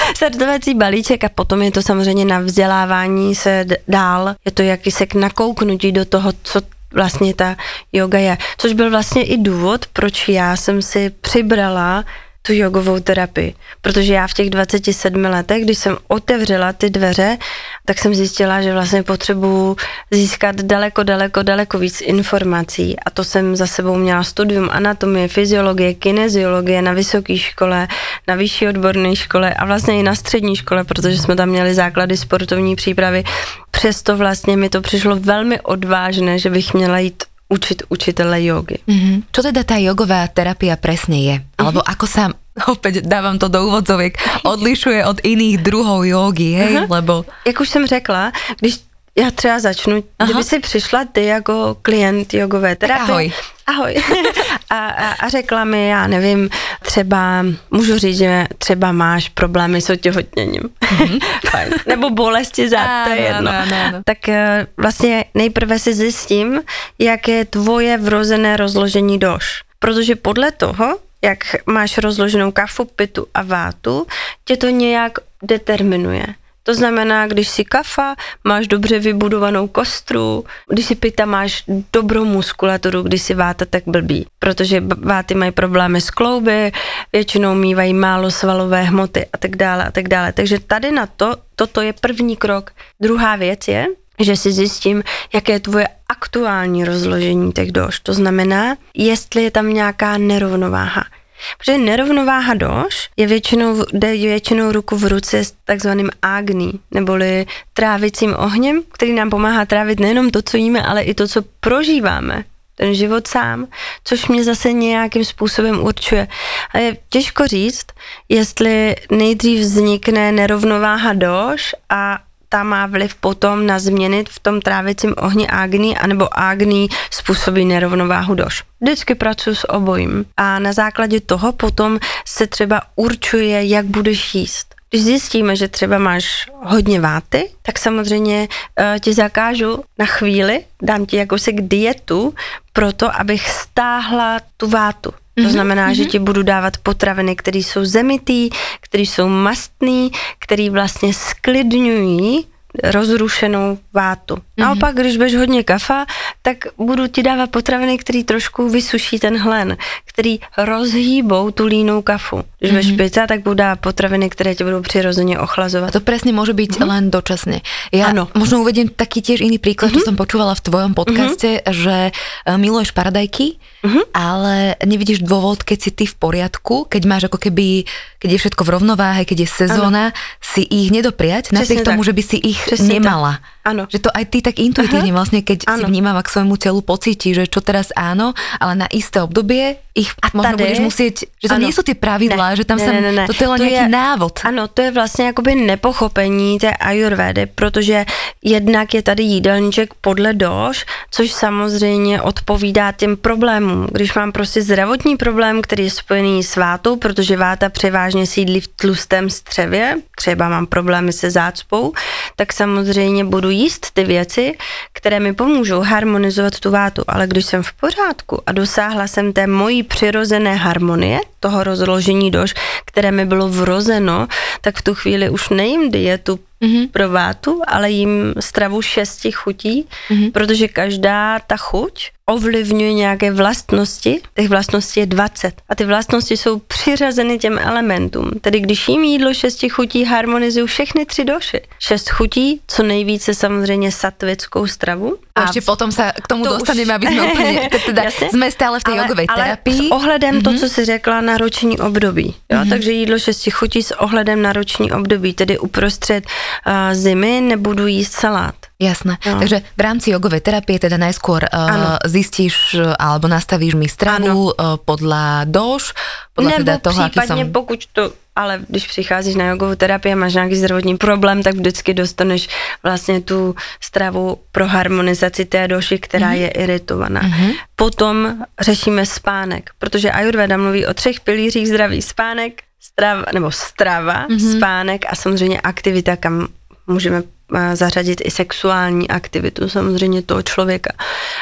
*laughs* startovací balíček a potom je to samozřejmě na vzdělávání se dál. Je to jakýsi nakouknutí do toho, co vlastně ta yoga je. Což byl vlastně i důvod, proč já jsem si přibrala tu jogovou terapii. Protože já v těch 27 letech, když jsem otevřela ty dveře, tak jsem zjistila, že vlastně potřebuju získat daleko, daleko, daleko víc informací. A to jsem za sebou měla studium anatomie, fyziologie, kineziologie na vysoké škole, na vyšší odborné škole a vlastně i na střední škole, protože jsme tam měli základy sportovní přípravy. Přesto vlastně mi to přišlo velmi odvážné, že bych měla jít učiť učitele jogy. Mm-hmm. Čo teda tá jogová terapia presne je? Mm-hmm. Alebo ako sa, *laughs* opäť dávam to do úvodzoviek, odlišuje od iných druhov jogy, hej? Uh-huh. Lebo... Jak už jsem řekla, když já třeba začnu, Aha. kdyby si přišla ty jako klient jogové terapie. Ahoj. Ahoj. *laughs* A, a, a řekla mi, já nevím, třeba, můžu říct, že třeba máš problémy s otěhotněním. *laughs* Mm-hmm. Nebo bolesti zad, to je jedno. No, no, no. Tak eh, vlastně nejprve si zjistím, jak je tvoje vrozené rozložení doš. Protože podle toho, jak máš rozloženou kafu, pitu a vátu, tě to nějak determinuje. To znamená, když si kafa, máš dobře vybudovanou kostru, když si pita, máš dobrou muskulaturu, když si váta, tak blbý. Protože váty mají problémy s klouby, většinou mývají málo svalové hmoty a tak dále a tak dále. Takže tady na to, toto je první krok. Druhá věc je, že si zjistím, jaké je tvoje aktuální rozložení těch doš. To znamená, jestli je tam nějaká nerovnováha. Protože nerovnováha doš je většinou, jde většinou ruku v ruce s takzvaným agní, neboli trávicím ohněm, který nám pomáhá trávit nejenom to, co jíme, ale i to, co prožíváme ten život sám, což mě zase nějakým způsobem určuje. A je těžko říct, jestli nejdřív vznikne nerovnováha doš a ta má vliv potom na změny v tom trávicím ohni agní, anebo agní způsobí nerovnováhu doš. Vždycky pracuji s obojím a na základě toho potom se třeba určuje, jak budeš jíst. Když zjistíme, že třeba máš hodně váty, tak samozřejmě uh, ti zakážu na chvíli, dám ti jakousi dietu pro to, abych stáhla tu vátu. To mm-hmm, znamená, mm-hmm. že ti budu dávat potraviny, které jsou zemitý, které jsou mastný, které vlastně sklidňují rozrušenou vátu. Mm-hmm. Naopak, když budeš hodně kafa, tak budu ti dávat potraviny, které trošku vysuší ten hlen, který rozhýbou tu línou kafu. Když budeš mm-hmm. pizza, tak dávat potraviny, které tě budou přirozeně ochlazovat. To presne môže byť mm-hmm. len dočasne. Ja ano. možno uvediem taký tiež iný príklad, mm-hmm. čo som počúvala v tvojom podcaste, mm-hmm. že e, miluješ paradajky, mm-hmm. ale nevidíš dôvod, keď si ty v poriadku, keď máš ako keby, keď je všetko v rovnováhe, keď je sezóna, ano. si ich nedopriať, napriek tomu, že by si ich Přesne nemala. Tak. Áno. Že to aj ty tak intuitívne vlastne, keď ano. si vnímava k svojmu telu pocíti, že čo teraz áno, ale na isté obdobie ich a možno tady, budeš musieť, že to ano. nie sú tie pravidlá, ne, že tam ne, sa, ne, ne, to je len to nejaký je, návod. Ano, to je vlastně jakoby nepochopení té ajurvédy, protože jednak je tady jídelníček podle doš, což samozřejmě odpovídá těm problémům. Když mám prostě zdravotní problém, který je spojený s vátou, protože váta převážně sídlí v tlustém střevě, třeba mám problémy se zácpou, tak samozřejmě budu jíst ty věci, které mi pomůžou harmonizovat tu vátu, ale když jsem v pořádku a dosáhla jsem té mojí přirozené harmonie, toho rozložení doš, které mi bylo vrozeno, tak v tu chvíli už nejím dietu mm-hmm. pro vátu, ale jim stravu šesti chutí, mm-hmm. protože každá ta chuť ovlivňuje nějaké vlastnosti, těch vlastností je 20 a ty vlastnosti jsou přiřazeny těm elementům. Tedy když jim jídlo šesti chutí, harmonizují všechny tři doši. Šest chutí, co nejvíce samozřejmě satvickou stravu. A ještě potom se k tomu to dostaneme, už... aby jsme úplně, *laughs* teda jsme stále v té jogové terapii. s ohledem mm-hmm. to, mhm. co si řekla, na roční období. Jo? Mm-hmm. Takže jídlo šesti chutí s ohledem na roční období, tedy uprostřed uh, zimy nebudu jíst salát. Jasné. No. Takže v rámci jogovej terapie teda najskôr uh, zistíš alebo nastavíš mi stravu uh, podľa doš, podľa Nebo teda toho, případně som... pokud to ale když přicházíš na jogovou terapii a máš nějaký zdravotní problém, tak vždycky dostaneš vlastně tu stravu pro harmonizaci té doši, která mm-hmm. je iritovaná. Mm-hmm. Potom řešíme spánek, protože Ayurveda mluví o třech pilířích zdraví. Spánek, strava, nebo strava, mm-hmm. spánek a samozřejmě aktivita, kam můžeme eh, zařadit i sexuální aktivitu samozřejmě toho člověka.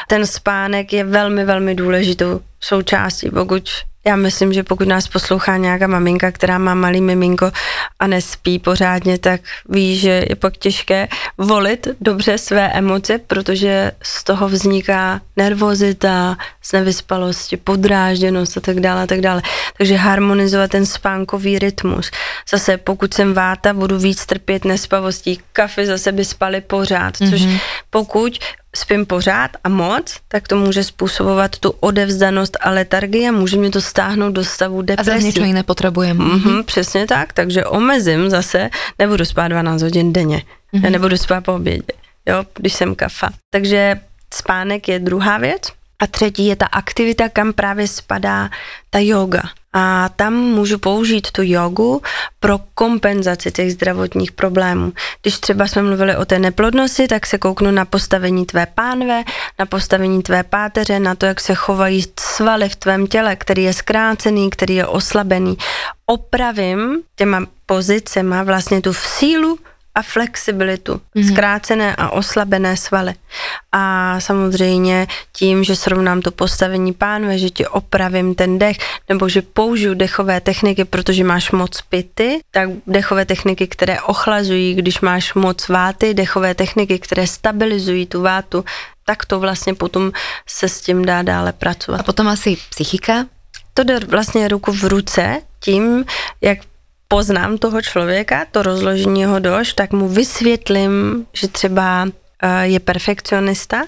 Ten spánek je velmi, velmi důležitou součástí, pokud já myslím, že pokud nás poslouchá nějaká maminka, která má malý miminko a nespí pořádně, tak ví, že je pak těžké volit dobře své emoce, protože z toho vzniká nervozita, z nevyspalosti, podrážděnost a tak dále a tak dále. Takže harmonizovat ten spánkový rytmus. Zase pokud jsem váta, budu víc trpět nespavostí. Kafy zase by spaly pořád, což mm-hmm. pokud spím pořád a moc, tak to může způsobovat tu odevzdanost a letargii a může mě to stáhnout do stavu depresí. A zase něco jiné potřebujeme. Mm-hmm, přesně tak, takže omezím zase, nebudu spát 12 hodin denně, mm-hmm. já nebudu spát po obědě, jo, když jsem kafa. Takže spánek je druhá věc. A třetí je ta aktivita, kam právě spadá ta yoga a tam můžu použít tu jogu pro kompenzaci těch zdravotních problémů. Když třeba jsme mluvili o té neplodnosti, tak se kouknu na postavení tvé pánve, na postavení tvé páteře, na to, jak se chovají svaly v tvém těle, který je zkrácený, který je oslabený. Opravím těma pozicema vlastně tu sílu a flexibilitu, mm-hmm. zkrácené a oslabené svaly. A samozřejmě tím, že srovnám to postavení pánve, že ti opravím ten dech, nebo že použiju dechové techniky, protože máš moc pity, tak dechové techniky, které ochlazují, když máš moc váty, dechové techniky, které stabilizují tu vátu, tak to vlastně potom se s tím dá dále pracovat. A potom asi psychika? To jde vlastně ruku v ruce tím, jak poznám toho člověka, to rozložení jeho doš, tak mu vysvětlím, že třeba eh, je perfekcionista,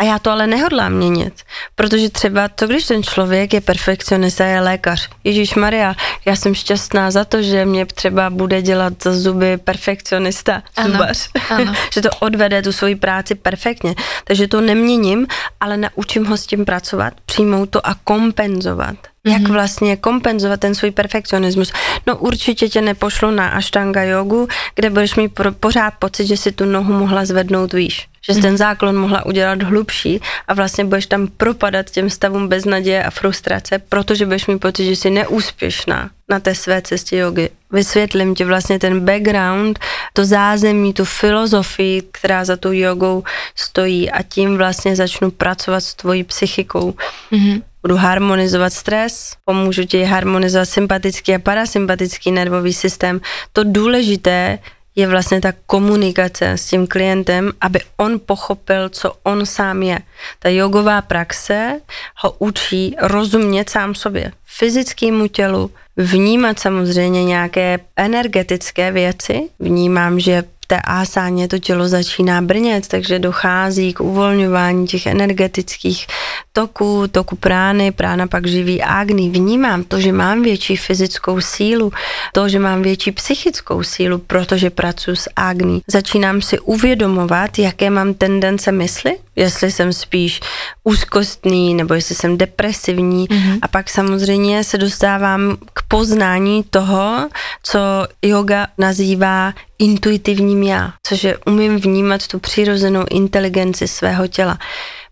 a já to ale nehodlám měnit, protože třeba to, když ten člověk je perfekcionista, je lékař. Ježíš Maria, já jsem šťastná za to, že mě třeba bude dělat zuby perfekcionista, ano, zubař. Ano. *laughs* že to odvede tu svoji práci perfektně. Takže to neměním, ale naučím ho s tím pracovat, přijmout to a kompenzovat. Jak mhm. vlastně kompenzovat ten svůj perfekcionismus? No určitě tě nepošlu na ashtanga jogu, kde budeš mít pořád pocit, že si tu nohu mohla zvednout výš že jsi ten mhm. záklon mohla udělat hlubší a vlastně budeš tam propadat těm stavům beznaděje a frustrace, protože budeš mít pocit, že jsi neúspěšná na té své cestě jogy. Vysvětlím ti vlastně ten background, to zázemí, tu filozofii, která za tou jogou stojí a tím vlastně začnu pracovat s tvojí psychikou. Mm-hmm. Budu harmonizovat stres, pomůžu ti harmonizovat sympatický a parasympatický nervový systém. To důležité je vlastně ta komunikace s tím klientem, aby on pochopil, co on sám je. Ta jogová praxe ho učí rozumět sám sobě, fyzickému tělu, vnímat samozřejmě nějaké energetické věci. Vnímám, že té ásáně to tělo začíná brnět, takže dochází k uvolňování těch energetických toků, toku prány, prána pak živí ágny. Vnímám to, že mám větší fyzickou sílu, to, že mám větší psychickou sílu, protože pracuji s ágny. Začínám si uvědomovat, jaké mám tendence mysli, jestli jsem spíš úzkostný, nebo jestli jsem depresivní. Mm-hmm. A pak samozřejmě se dostávám k poznání toho, co yoga nazývá intuitivním já, což je umím vnímat tu přirozenou inteligenci svého těla.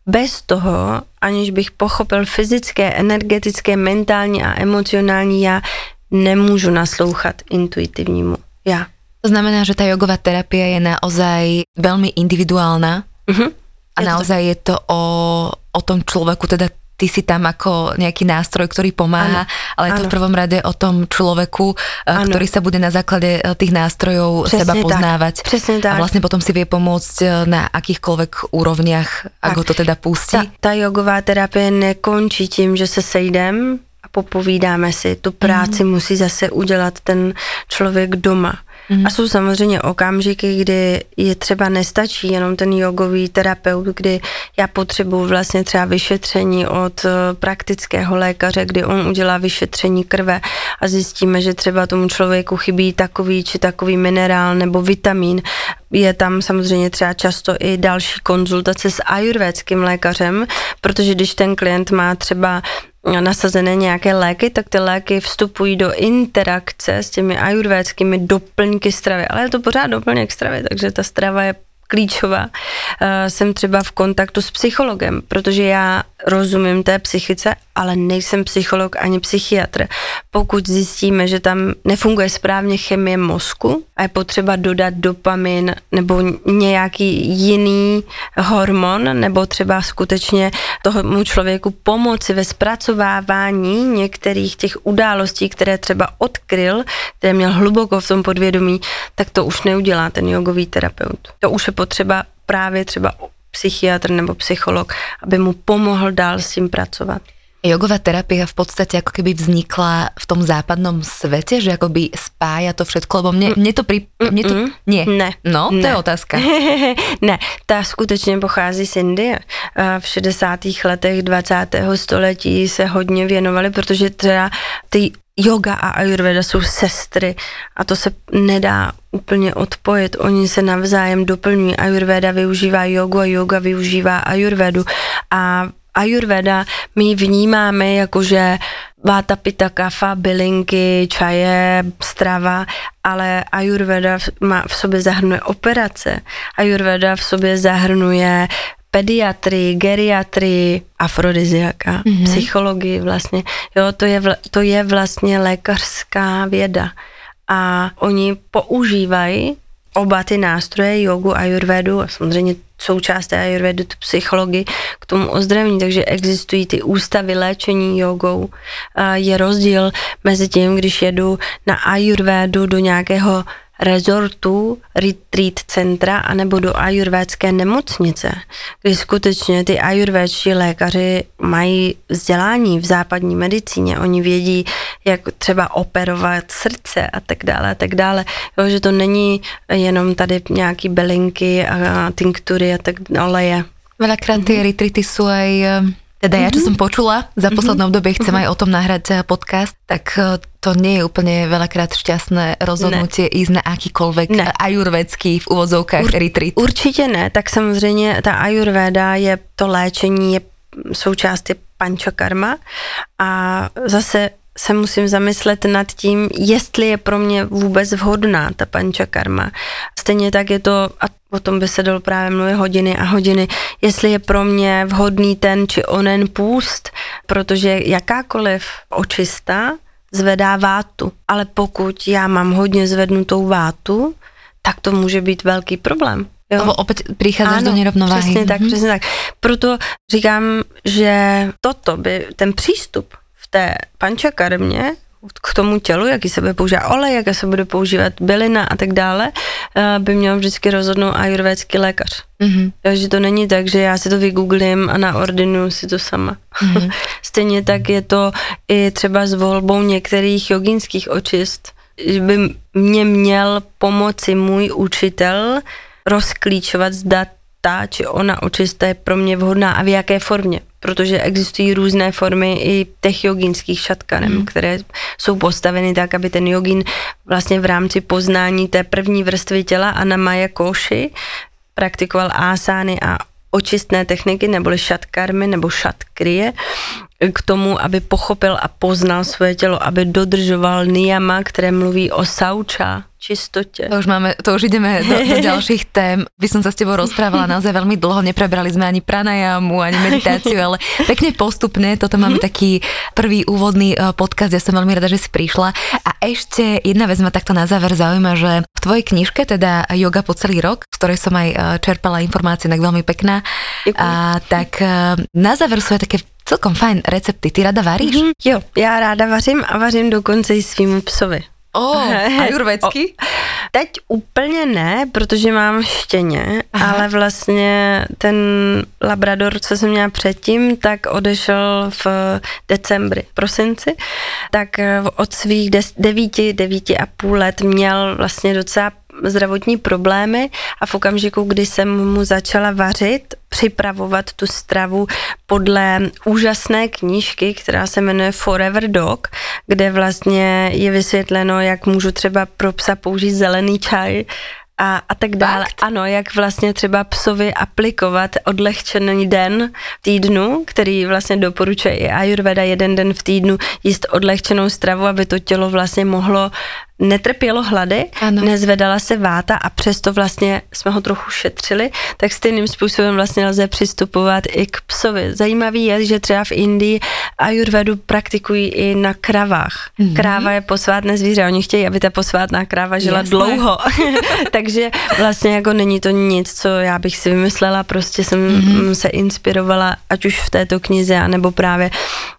Bez toho, aniž bych pochopil fyzické, energetické, mentální a emocionální já, nemůžu naslouchat intuitivnímu já. To znamená, že ta jogová terapie je naozaj velmi individuálna uh-huh. a je naozaj to je to o, o tom člověku, teda ty si tam ako nejaký nástroj, ktorý pomáha, ano, ale je to v prvom rade o tom človeku, ano. Eh, ktorý sa bude na základe eh, tých nástrojov Přesně seba poznávať. Tak. Přesně tak. A vlastne potom si vie pomôcť eh, na akýchkoľvek úrovniach, ak ho to teda pustí. Ta, ta jogová terapie nekončí tím, že se sejdem a popovídáme si. Tu práci mm. musí zase udělat ten člověk doma. Mm. A jsou samozřejmě okamžiky, kdy je třeba nestačí jenom ten jogový terapeut, kdy já potřebuji vlastně třeba vyšetření od eh, praktického lékaře, kdy on udělá vyšetření krve a zjistíme, že třeba tomu člověku chybí takový či takový minerál nebo vitamin. Je tam samozřejmě třeba často i další konzultace s ajurvédským lékařem, protože když ten klient má třeba nasazené nějaké léky, tak ty léky vstupují do interakce s těmi ajurvédskými doplňky stravy. Ale je to pořád doplněk stravy, takže ta strava je klíčová. Uh, jsem třeba v kontaktu s psychologem, protože já rozumím té psychice, ale nejsem psycholog ani psychiatr. Pokud zjistíme, že tam nefunguje správně chemie mozku a je potřeba dodat dopamin nebo nějaký jiný hormon, nebo třeba skutečně tomu člověku pomoci ve zpracovávání některých těch událostí, které třeba odkryl, které měl hluboko v tom podvědomí, tak to už neudělá ten jogový terapeut. To už je potřeba právě třeba psychiatr nebo psycholog, aby mu pomohl dál s tím pracovat. Jogová terapia v podstate ako keby vznikla v tom západnom svete, že akoby spája to všetko, lebo mne, mne to pri... Mne to, nie. Ne. No, to ne. je otázka. *laughs* ne, ta skutečně pochází z Indie. V 60. letech 20. století se hodně věnovali, protože teda ty yoga a ayurveda jsou sestry a to se nedá úplně odpojit. Oni se navzájem doplňují. Ayurveda využívá jogu a yoga využívá ayurvedu a Ayurveda my vnímáme jako, že váta, pita, kafa, bylinky, čaje, strava, ale Ayurveda má v sobě zahrnuje operace. Ayurveda v sobě zahrnuje pediatrii, geriatrii, afrodiziaka, mm-hmm. psychologii vlastně. Jo, to je, to je vlastně lékařská věda. A oni používají oba ty nástroje, jogu a ayurvedu a samozřejmě součást té ayurvedu, tu psychologii k tomu ozdravení, takže existují ty ústavy léčení jogou. Je rozdíl mezi tím, když jedu na ayurvedu do nějakého rezortu, retreat centra anebo do ajurvédské nemocnice, kdy skutečně ty ajurvédští lékaři mají vzdělání v západní medicíně, oni vědí, jak třeba operovat srdce a tak dále a tak dále, jo, že to není jenom tady nějaký belinky a tinktury a tak dále. Veľakrát tie mm-hmm. retreaty sú aj teda ja, čo mm-hmm. som počula, za mhm. posledné obdobie chcem mm-hmm. aj o tom nahrať eh, podcast, tak eh, to nie je úplne veľakrát šťastné rozhodnutie ne. ísť na akýkoľvek ne. ajurvedský v uvozovkách Ur, retreat. Určitě ne, tak samozřejmě ta ajurveda je to léčení, je součást je pančakarma a zase se musím zamyslet nad tím, jestli je pro mě vůbec vhodná ta pančakarma. Stejně tak je to, a o tom by se dalo právě mluvit hodiny a hodiny, jestli je pro mě vhodný ten či onen půst, protože jakákoliv očista zvedá vátu, ale pokud já mám hodně zvednutou vátu, tak to může být velký problém. Jo. Lebo opět přicházíš do nerovnováhy. Přesně tak, mm-hmm. přesně tak. Proto říkám, že toto by, ten přístup té pančakarmě k tomu tělu, jaký se bude používat olej, jaké se bude používat bylina a tak dále, eh, by měl vždycky rozhodnout ajurvédský lékař. Mm-hmm. Takže to není tak, že já si to vygooglím a naordinuju si to sama. Mm-hmm. *laughs* Stejně tak je to i třeba s volbou některých jogínských očist, že by mě měl pomoci můj učitel rozklíčovat, zda ta či ona očista je pro mě vhodná a v jaké formě protože existují různé formy i těch jogínských šatkanem, mm. které jsou postaveny tak, aby ten jogín vlastně v rámci poznání té první vrstvy těla Anamaya Koši praktikoval ásány a očistné techniky, neboli šatkarmy nebo šatkrie, k tomu, aby pochopil a poznal svoje tělo, aby dodržoval niyama, které mluví o sauča, čistotě. To už, máme, to už ideme do, do *laughs* ďalších tém. By som sa s tebou rozprávala naozaj veľmi dlho, neprebrali sme ani pranajamu, ani meditáciu, ale pekne postupne, toto máme mhm. taký prvý úvodný e, podcast, ja som veľmi rada, že si prišla. A ešte jedna vec ma takto na záver zaujíma, že v tvojej knižke, teda Yoga po celý rok, v ktorej som aj e, čerpala informácie, tak veľmi pekná, a, tak e, na záver sú aj také celkom fajn recepty. Ty rada varíš? Mm-hmm. Jo, já ráda vařím a vařím dokonce i svým psovi. Oh, *laughs* ajurvédsky? Teď úplně ne, protože mám štěně, Aha. ale vlastně ten labrador, co jsem měla předtím, tak odešel v decembri, prosinci, tak od svých des, devíti, devíti a půl let měl vlastně docela zdravotní problémy a v okamžiku, kdy jsem mu začala vařit, připravovat tu stravu podle úžasné knížky, která se jmenuje Forever Dog, kde vlastně je vysvětleno, jak můžu třeba pro psa použít zelený čaj a, a tak dále. Fakt? Ano, jak vlastně třeba psovi aplikovat odlehčený den v týdnu, který vlastně doporučuje i Ayurveda jeden den v týdnu jíst odlehčenou stravu, aby to tělo vlastně mohlo netrpělo hlady, ano. nezvedala se váta a přesto vlastně jsme ho trochu šetřili, tak stejným způsobem vlastně lze přistupovat i k psovi. Zajímavý je, že třeba v Indii ajurvedu praktikují i na kravách. Mm-hmm. Kráva je posvátné zvíře, oni chtějí, aby ta posvátná kráva žila Jasné. dlouho. *laughs* Takže vlastně jako není to nic, co já bych si vymyslela, prostě jsem mm-hmm. se inspirovala, ať už v této knize, anebo právě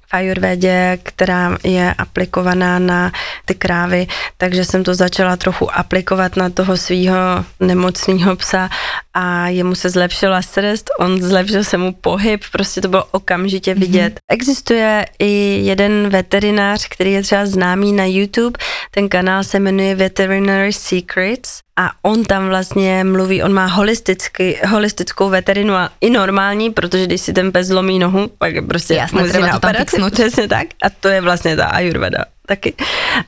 v ajurvédě, která je aplikovaná na ty krávy, takže jsem to začala trochu aplikovat na toho svého nemocného psa a jemu se zlepšila srst, on zlepšil se mu pohyb, prostě to bylo okamžitě mhm. vidět. Mm-hmm. Existuje i jeden veterinář, který je třeba známý na YouTube, ten kanál se jmenuje Veterinary Secrets a on tam vlastně mluví, on má holisticky, holistickou veterinu a i normální, protože když si ten pes zlomí nohu, pak prostě Jasné, musí na operaci, přesně tak a to je vlastně ta ayurveda taky.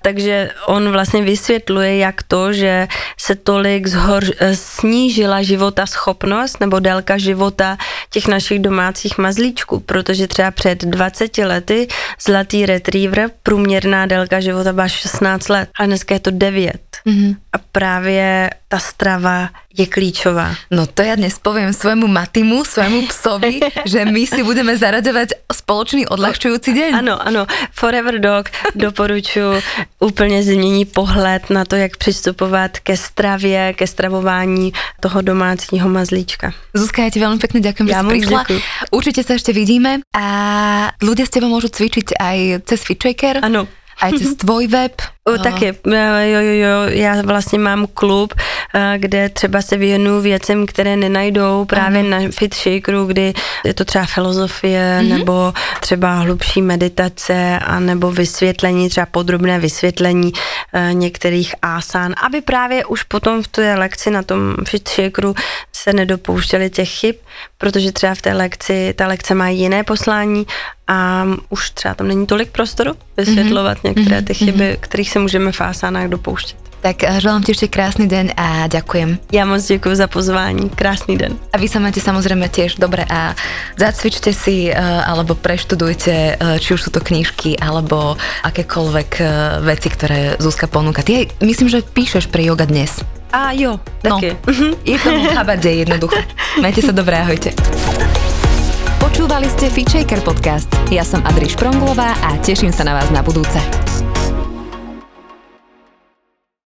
Takže on vlastně vysvětluje, jak to, že se tolik zhor, snížila života schopnost nebo délka života těch našich domácích mazlíčků, protože třeba před 20 lety zlatý retriever, průměrná délka života byla 16 let a dneska je to 9. Mm-hmm. A právě ta strava je klíčová. No to ja dnes poviem svojmu Matimu, svojmu psovi, *laughs* že my si budeme zaradovať spoločný odľahčujúci deň. Ano, ano. Forever Dog doporučuji úplně změní pohled na to, jak přistupovat ke stravě, ke stravování toho domácího mazlíčka. Zuzka, ja ti veľmi pekne ďakujem, že Ja si moc prišla. ďakujem. Určite sa ešte vidíme a ľudia s tebou môžu cvičiť aj cez FitShaker, Ano. aj cez tvoj web. O, taky, jo, jo, jo, já vlastně mám klub, eh, kde třeba se věnuju věcem, které nenajdou právě na Fit Shakeru, kdy je to třeba filozofie, nebo třeba hlubší meditace, a nebo vysvětlení, třeba podrobné vysvětlení eh, některých asán, aby právě už potom v té lekci na tom Fit Shakeru se nedopouštěli těch chyb, protože třeba v té lekci, ta lekce má jiné poslání a už třeba tam není tolik prostoru vysvětlovat některé ty chyby, kterých se můžeme v asánách dopouštět. Tak eh, želám ti ešte krásny deň a ďakujem. Já moc děkuji za pozvání. Krásný den. A vy sa máte samozrejme tiež dobre a zacvičte si eh, alebo preštudujte, eh, či už sú to knižky alebo akékoľvek eh, veci, ktoré Zuzka ponúka. Ty aj, myslím, že píšeš pre Yoga dnes. A jo, No, taky. je to *laughs* že jednoducho. Majte sa dobré, ahojte. Počúvali ste Fitchaker podcast. Ja som Adri Špronglová a teším sa na vás na budúce.